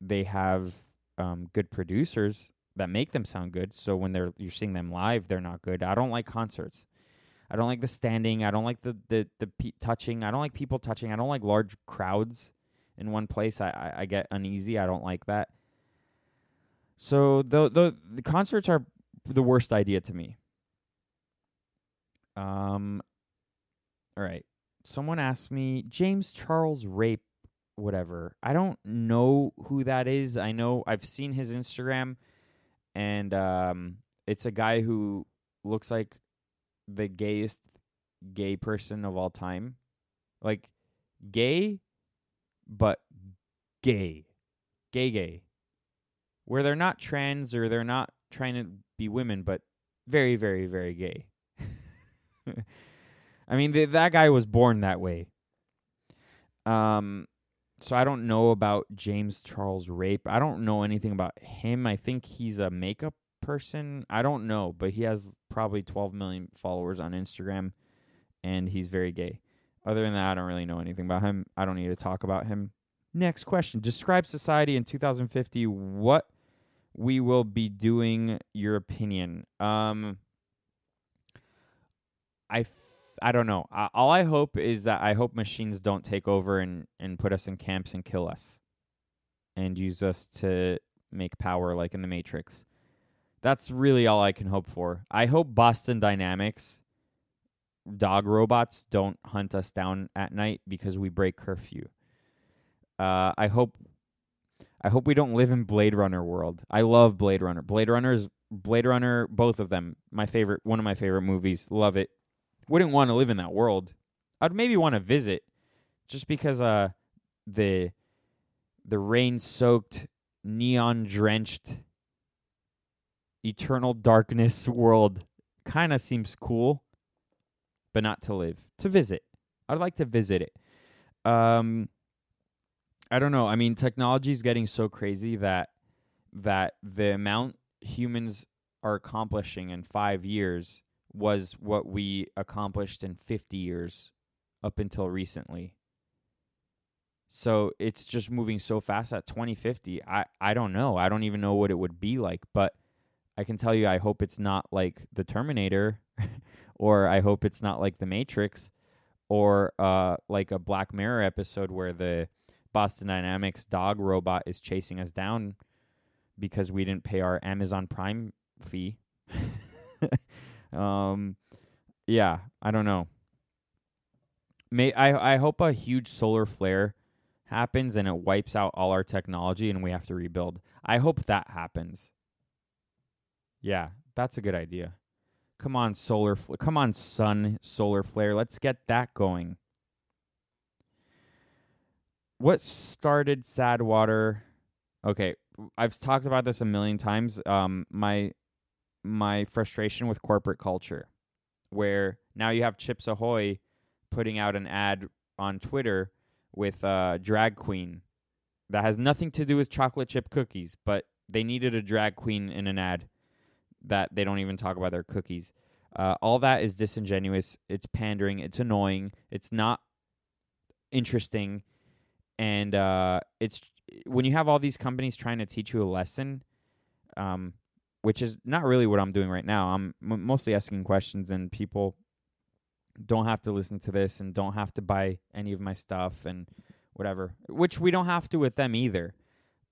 Speaker 1: They have um, good producers that make them sound good. So when they're you're seeing them live, they're not good. I don't like concerts. I don't like the standing. I don't like the the the pe- touching. I don't like people touching. I don't like large crowds in one place. I I, I get uneasy. I don't like that. So the the the concerts are the worst idea to me. Um. All right. Someone asked me James Charles Rape, whatever. I don't know who that is. I know I've seen his Instagram, and um, it's a guy who looks like the gayest gay person of all time. Like gay, but gay. Gay gay. Where they're not trans or they're not trying to be women, but very, very, very gay. <laughs> I mean, th- that guy was born that way. Um, so I don't know about James Charles Rape. I don't know anything about him. I think he's a makeup person. I don't know, but he has probably 12 million followers on Instagram and he's very gay. Other than that, I don't really know anything about him. I don't need to talk about him. Next question. Describe society in 2050. What we will be doing, your opinion. Um I I don't know. All I hope is that I hope machines don't take over and and put us in camps and kill us and use us to make power like in the Matrix. That's really all I can hope for. I hope Boston Dynamics dog robots don't hunt us down at night because we break curfew. Uh, I hope I hope we don't live in Blade Runner world. I love Blade Runner. Blade Runner is Blade Runner, both of them, my favorite, one of my favorite movies. Love it. Wouldn't want to live in that world. I'd maybe want to visit, just because uh the the rain soaked, neon drenched eternal darkness <laughs> world kind of seems cool, but not to live. To visit. I'd like to visit it. Um I don't know. I mean, technology is getting so crazy that that the amount humans are accomplishing in 5 years was what we accomplished in 50 years up until recently. So it's just moving so fast at 2050. I I don't know. I don't even know what it would be like, but I can tell you I hope it's not like the Terminator <laughs> or I hope it's not like the Matrix or uh like a Black Mirror episode where the Boston Dynamics dog robot is chasing us down because we didn't pay our Amazon Prime fee. <laughs> um yeah, I don't know. May I I hope a huge solar flare happens and it wipes out all our technology and we have to rebuild. I hope that happens. Yeah, that's a good idea. Come on, solar. Fl- come on, sun solar flare. Let's get that going. What started Sad Water? Okay, I've talked about this a million times. Um, my my frustration with corporate culture, where now you have Chips Ahoy putting out an ad on Twitter with a drag queen that has nothing to do with chocolate chip cookies, but they needed a drag queen in an ad that they don't even talk about their cookies. Uh, all that is disingenuous. It's pandering. It's annoying. It's not interesting, and uh, it's when you have all these companies trying to teach you a lesson, um, which is not really what I'm doing right now. I'm m- mostly asking questions, and people don't have to listen to this and don't have to buy any of my stuff and whatever. Which we don't have to with them either,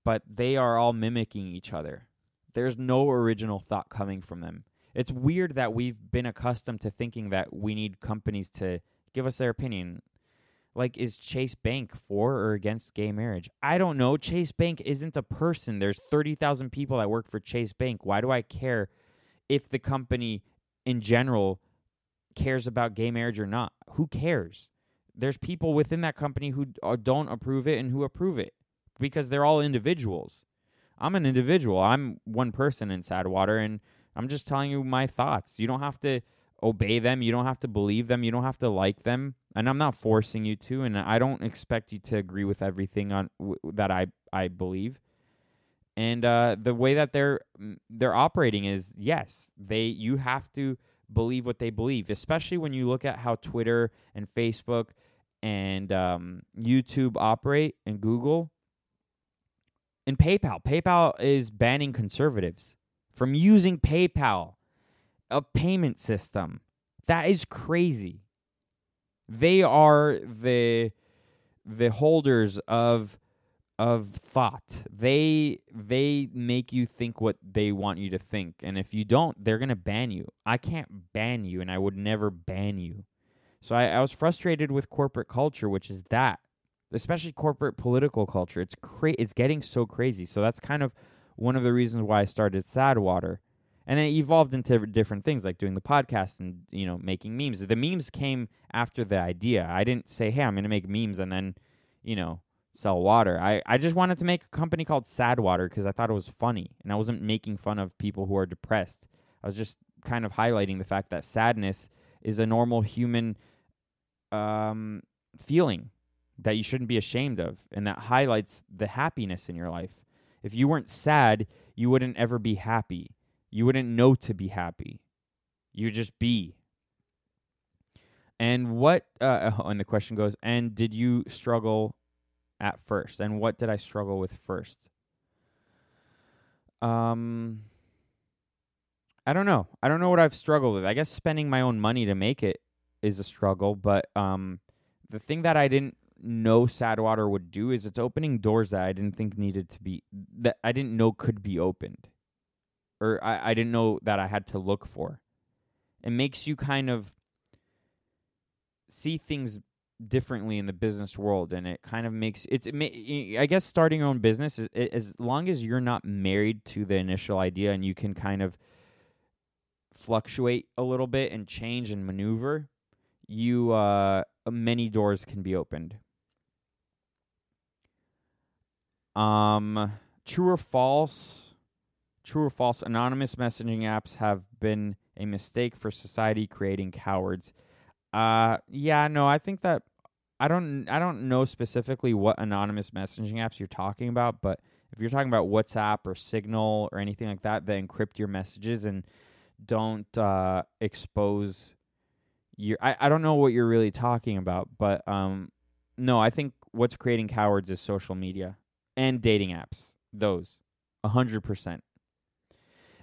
Speaker 1: but they are all mimicking each other. There's no original thought coming from them. It's weird that we've been accustomed to thinking that we need companies to give us their opinion. Like, is Chase Bank for or against gay marriage? I don't know. Chase Bank isn't a person. There's 30,000 people that work for Chase Bank. Why do I care if the company in general cares about gay marriage or not? Who cares? There's people within that company who uh, don't approve it and who approve it because they're all individuals. I'm an individual. I'm one person in Sadwater, and I'm just telling you my thoughts. You don't have to obey them. You don't have to believe them. You don't have to like them. And I'm not forcing you to. And I don't expect you to agree with everything on w- that I I believe. And uh, the way that they're they're operating is yes, they you have to believe what they believe. Especially when you look at how Twitter and Facebook and um, YouTube operate and Google and PayPal. PayPal is banning conservatives. from using PayPal, a payment system. That is crazy. They are the the holders of of thought. They they make you think what they want you to think, and if you don't, they're gonna ban you. I can't ban you, and I would never ban you. So I, I was frustrated with corporate culture, which is that, especially corporate political culture. It's cra- It's getting so crazy. So that's kind of one of the reasons why I started Sadwater. And then it evolved into different things like doing the podcast and, you know, making memes. The memes came after the idea. I didn't say, hey, I'm going to make memes and then, you know, sell water. I, I just wanted to make a company called sad water because I thought it was funny. And I wasn't making fun of people who are depressed. I was just kind of highlighting the fact that sadness is a normal human um, feeling that you shouldn't be ashamed of. And that highlights the happiness in your life. If you weren't sad, you wouldn't ever be happy. You wouldn't know to be happy. You just be. And what, uh, <laughs> and the question goes, and did you struggle at first? And what did I struggle with first? Um, I don't know. I don't know what I've struggled with. I guess spending my own money to make it is a struggle, but um, the thing that I didn't know Sadwater would do is it's opening doors that I didn't think needed to be that I didn't know could be opened, or I, I didn't know that I had to look for. It makes you kind of see things differently in the business world, and it kind of makes it's. It I guess starting your own business is as long as you're not married to the initial idea, and you can kind of fluctuate a little bit and change and maneuver you uh, many doors can be opened. Um, true or false? True or false? Anonymous messaging apps have been a mistake for society, creating cowards. Uh, yeah, no, I think that I don't I don't know specifically what anonymous messaging apps you're talking about, but if you're talking about WhatsApp or Signal or anything like that that encrypt your messages and don't uh, expose you're I, I don't know what you're really talking about, but um no, I think what's creating cowards is social media and dating apps. Those. A hundred percent.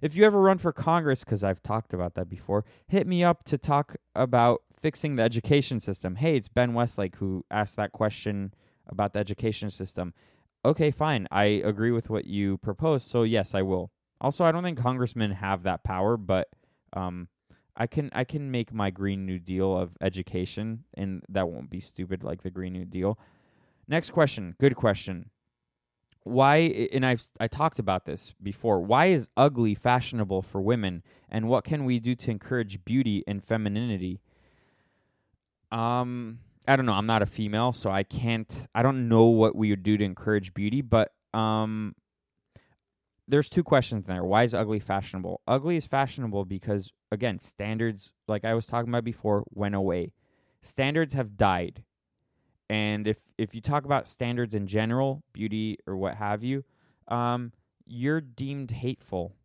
Speaker 1: If you ever run for Congress, because I've talked about that before, hit me up to talk about fixing the education system. Hey, it's Ben Westlake who asked that question about the education system. Okay, fine. I agree with what you proposed, so yes, I will. Also, I don't think congressmen have that power, but um, I can I can make my Green New Deal of education, and that won't be stupid like the Green New Deal. Next question, good question. Why? And I've I talked about this before. Why is ugly fashionable for women, and what can we do to encourage beauty and femininity? Um, I don't know. I'm not a female, so I can't. I don't know what we would do to encourage beauty, but um, there's two questions there. Why is ugly fashionable? Ugly is fashionable because again, standards like I was talking about before went away. Standards have died. And if if you talk about standards in general, beauty or what have you, um, you're deemed hateful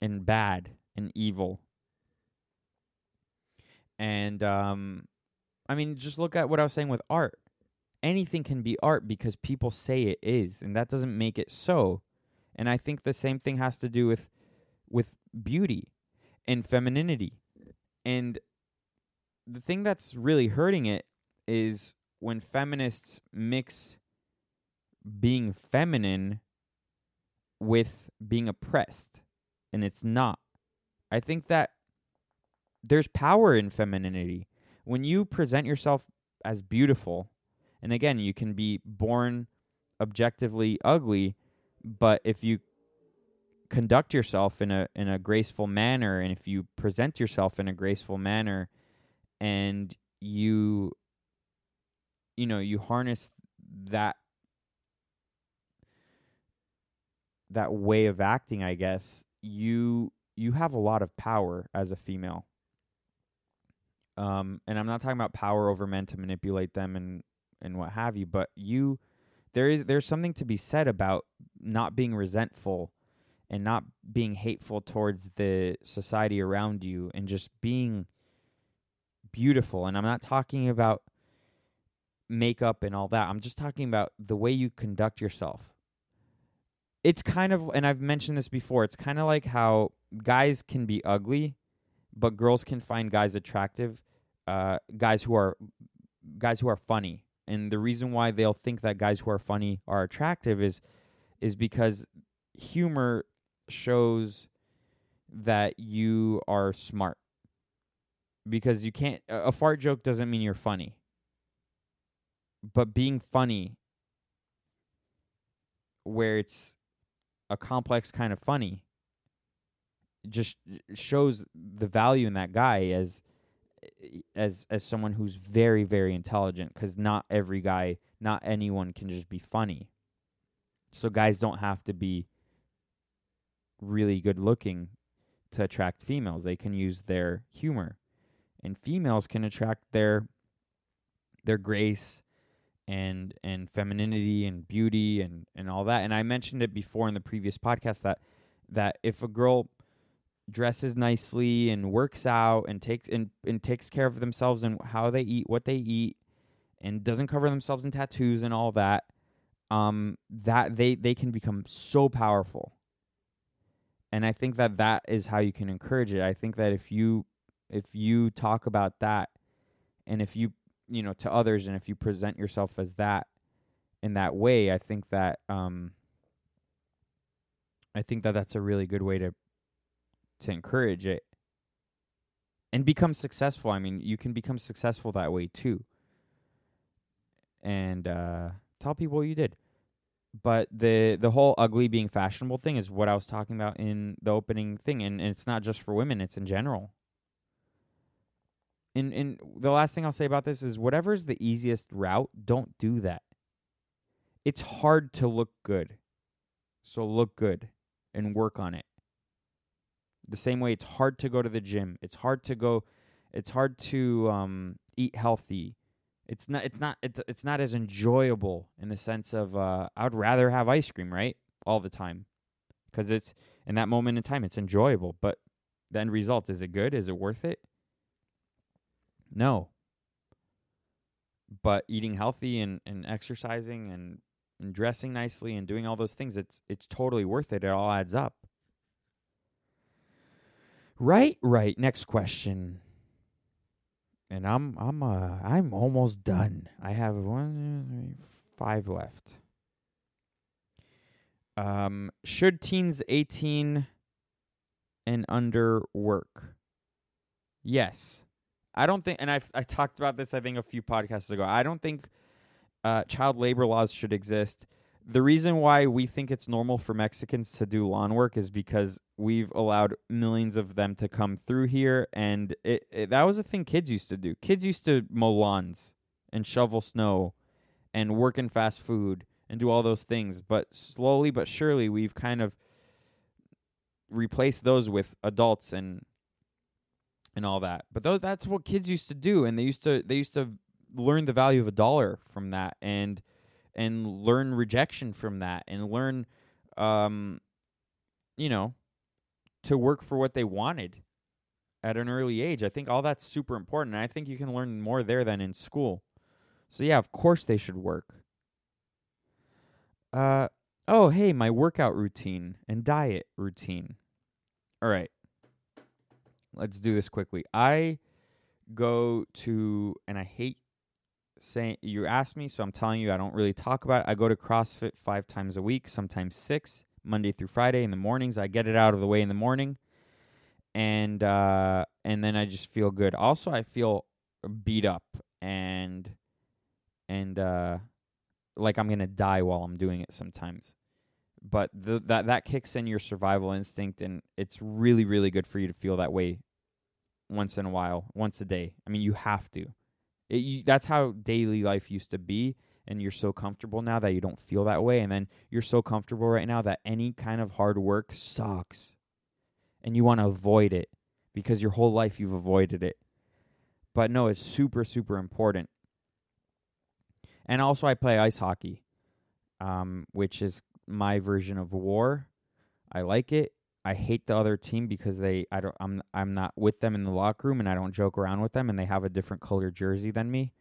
Speaker 1: and bad and evil. And um, I mean, just look at what I was saying with art. Anything can be art because people say it is, and that doesn't make it so. And I think the same thing has to do with with beauty and femininity. And the thing that's really hurting it is when feminists mix being feminine with being oppressed. And it's not. I think that there's power in femininity. When you present yourself as beautiful, and again, you can be born objectively ugly, but if you conduct yourself in a in a graceful manner and if you present yourself in a graceful manner and you you know you harness that that way of acting i guess you you have a lot of power as a female um and i'm not talking about power over men to manipulate them and and what have you but you there is there's something to be said about not being resentful and not being hateful towards the society around you and just being beautiful. And I'm not talking about makeup and all that. I'm just talking about the way you conduct yourself. it's kind of and I've mentioned this before, it's kind of like how guys can be ugly, but girls can find guys attractive, uh guys who are guys who are funny. And the reason why they'll think that guys who are funny are attractive is is because humor shows that you are smart. Because you can't a a fart joke doesn't mean you're funny. But being funny where it's a complex kind of funny just shows the value in that guy as as as someone who's very very intelligent cuz not every guy not anyone can just be funny. So guys don't have to be really good looking to attract females. They can use their humor. And females can attract their their grace and and femininity and beauty and and all that. And i mentioned it before in the previous podcast that that if a girl dresses nicely and works out and takes and, and takes care of themselves and how they eat what they eat and doesn't cover themselves in tattoos and all that um that they they can become so powerful. And i think that that is how you can encourage it. I think that if you if you talk about that and if you you know to others and if you present yourself as that in that way i think that um i think that that's a really good way to to encourage it and become successful. I mean you can become successful that way too. And uh tell people what you did. But the the whole ugly being fashionable thing is what i was talking about in the opening thing. And, and it's not just for women it's in general and and the last thing I'll say about this is whatever's the easiest route, don't do that. It's hard to look good. So look good and work on it. The same way it's hard to go to the gym. It's hard to go it's hard to um eat healthy. It's not it's not it's it's not as enjoyable in the sense of uh I'd rather have ice cream, right? All the time. Cuz it's in that moment in time it's enjoyable, but the end result is it good? Is it worth it? No. But eating healthy and, and exercising and, and dressing nicely and doing all those things, it's it's totally worth it. It all adds up. Right, right. Next question. And I'm I'm uh I'm almost done. I have one, two, three, five left. Um, should teens eighteen and under work? Yes. I don't think, and I've I talked about this I think a few podcasts ago. I don't think uh, child labor laws should exist. The reason why we think it's normal for Mexicans to do lawn work is because we've allowed millions of them to come through here, and it, it that was a thing kids used to do. Kids used to mow lawns and shovel snow, and work in fast food and do all those things. But slowly but surely, we've kind of replaced those with adults and and all that. But those that's what kids used to do and they used to they used to learn the value of a dollar from that and and learn rejection from that and learn um you know to work for what they wanted at an early age. I think all that's super important and I think you can learn more there than in school. So yeah, of course they should work. Uh oh, hey, my workout routine and diet routine. All right let's do this quickly. I go to, and I hate saying, you asked me, so I'm telling you, I don't really talk about it. I go to CrossFit five times a week, sometimes six, Monday through Friday in the mornings. I get it out of the way in the morning. And uh, and then I just feel good. Also, I feel beat up and and uh, like I'm gonna die while I'm doing it sometimes but the, that that kicks in your survival instinct and it's really really good for you to feel that way once in a while, once a day. I mean, you have to. It, you, that's how daily life used to be, and you're so comfortable now that you don't feel that way. And then you're so comfortable right now that any kind of hard work sucks, and you want to avoid it because your whole life you've avoided it. But no, it's super super important. And also, I play ice hockey, um, which is my version of war. I like it. I hate the other team because they I don't I'm I'm not with them in the locker room and I don't joke around with them and they have a different color jersey than me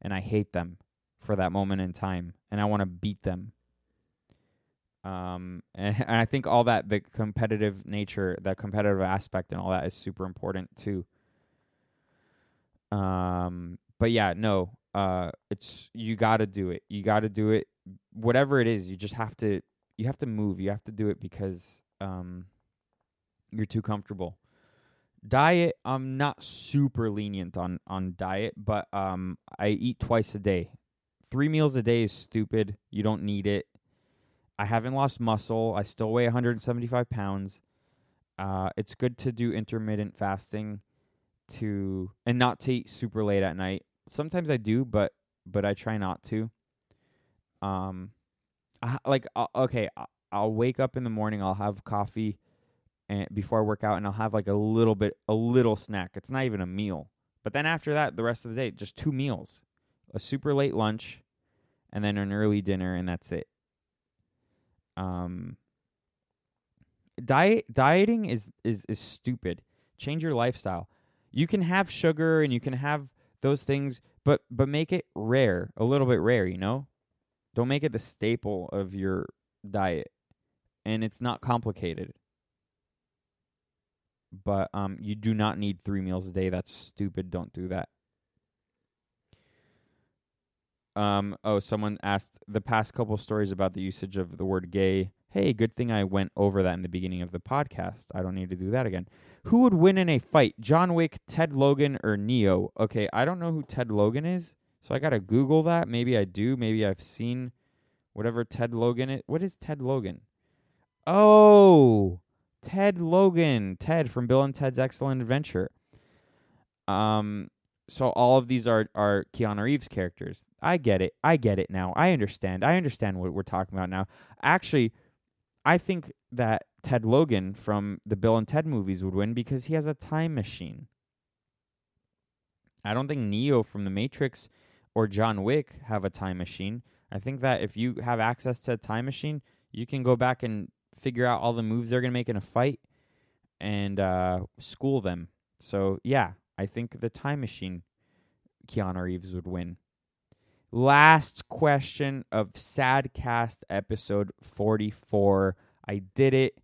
Speaker 1: and I hate them for that moment in time and I want to beat them. Um, and, <laughs> and I think all that the competitive nature, that competitive aspect, and all that is super important too. Um, but yeah, no, uh, it's you got to do it. You got to do it. Whatever it is, you just have to. You have to move. You have to do it because um, you're too comfortable. Diet, I'm not super lenient on on diet, but um, I eat twice a day. Three meals a day is stupid. You don't need it. I haven't lost muscle. I still weigh 175 pounds. Uh, it's good to do intermittent fasting to and not to eat super late at night. Sometimes I do, but but I try not to. Um, I, like uh, okay, I'll wake up in the morning. I'll have coffee, and before I work out, and I'll have like a little bit, a little snack. It's not even a meal. But then after that, the rest of the day, just two meals: a super late lunch, and then an early dinner, and that's it. Um, diet dieting is is is stupid. Change your lifestyle. You can have sugar and you can have those things, but but make it rare, a little bit rare, you know? Don't make it the staple of your diet. And it's not complicated. But um you do not need 3 meals a day. That's stupid. Don't do that. Um oh, someone asked the past couple stories about the usage of the word gay. Hey, good thing I went over that in the beginning of the podcast. I don't need to do that again. Who would win in a fight, John Wick, Ted Logan, or Neo? Okay, I don't know who Ted Logan is, so I gotta Google that. Maybe I do. Maybe I've seen whatever Ted Logan is. What is Ted Logan? Oh, Ted Logan, Ted from Bill and Ted's Excellent Adventure. Um, so all of these are are Keanu Reeves characters. I get it. I get it now. I understand. I understand what we're talking about now. Actually, I think that Ted Logan from the Bill and Ted movies would win because he has a time machine. I don't think Neo from the Matrix or John Wick have a time machine. I think that if you have access to a time machine, you can go back and figure out all the moves they're going to make in a fight and uh, school them. So, yeah, I think the time machine Keanu Reeves would win. Last question of Sadcast episode 44. I did it.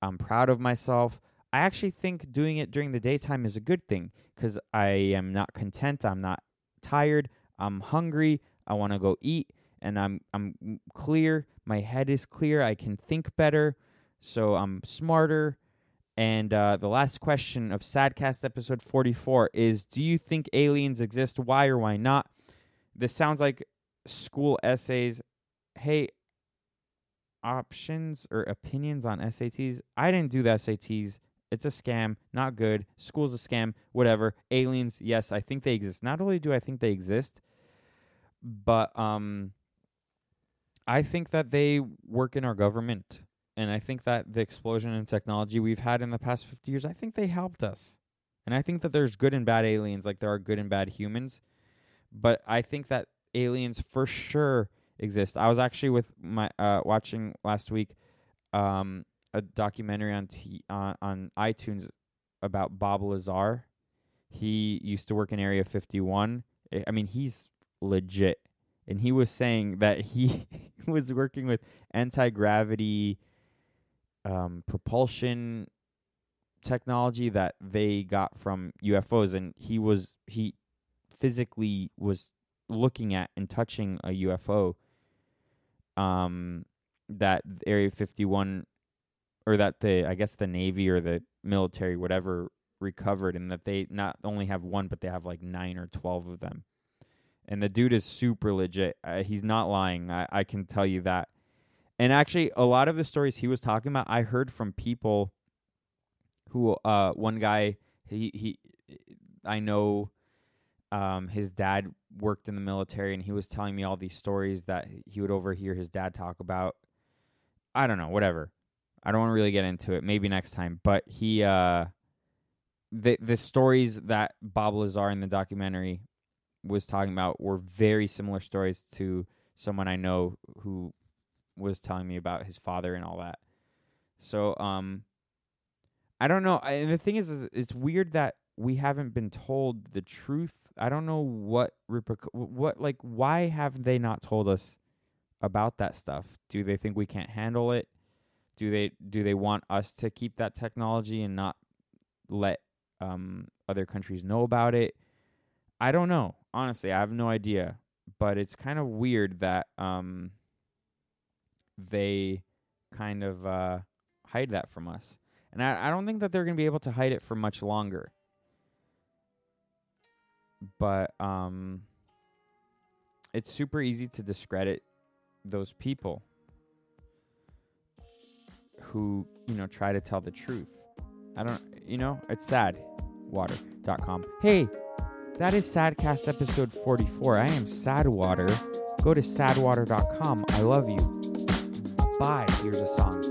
Speaker 1: I'm proud of myself. I actually think doing it during the daytime is a good thing because I am not content. I'm not tired. I'm hungry. I want to go eat, and I'm I'm clear. My head is clear. I can think better, so I'm smarter. And uh, the last question of Sadcast episode 44 is: Do you think aliens exist? Why or why not? This sounds like school essays. Hey, options or opinions on SATs. I didn't do the SATs. It's a scam, not good. School's a scam, whatever. Aliens, yes, I think they exist. Not only do I think they exist, but um I think that they work in our government. And I think that the explosion in technology we've had in the past 50 years, I think they helped us. And I think that there's good and bad aliens like there are good and bad humans. But I think that aliens for sure exist. I was actually with my uh, watching last week um, a documentary on t- on, on iTunes about Bob Lazar. He used to work in Area 51. I mean, he's legit. And he was saying that he <laughs> was working with anti gravity um, propulsion technology that they got from UFOs, and he was he physically was looking at and touching a UFO um, that Area 51 or that the I guess the Navy or the military whatever recovered and that they not only have one but they have like 9 or 12 of them. And the dude is super legit. Uh, he's not lying. I, I can tell you that. And actually a lot of the stories he was talking about I heard from people who uh one guy he he I know um, his dad worked in the military and he was telling me all these stories that he would overhear his dad talk about. I don't know, whatever. I don't want to really get into it. Maybe next time. But he, uh, the the stories that Bob Lazar in the documentary was talking about were very similar stories to someone I know who was telling me about his father and all that. So, um, I don't know. I, And the thing is, is it's weird that we haven't been told the truth I don't know what reperc- what like why have they not told us about that stuff? Do they think we can't handle it? Do they do they want us to keep that technology and not let um, other countries know about it? I don't know. Honestly, I have no idea. But it's kind of weird that um, they kind of uh, hide that from us. And I, I don't think that they're going to be able to hide it for much longer. But um, it's super easy to discredit those people who, you know, try to tell the truth. I don't, you know, it's sad. Water.com. Hey, that is Sadcast episode 44. I am Sadwater. Go to sadwater.com. I love you. Bye. Here's a song.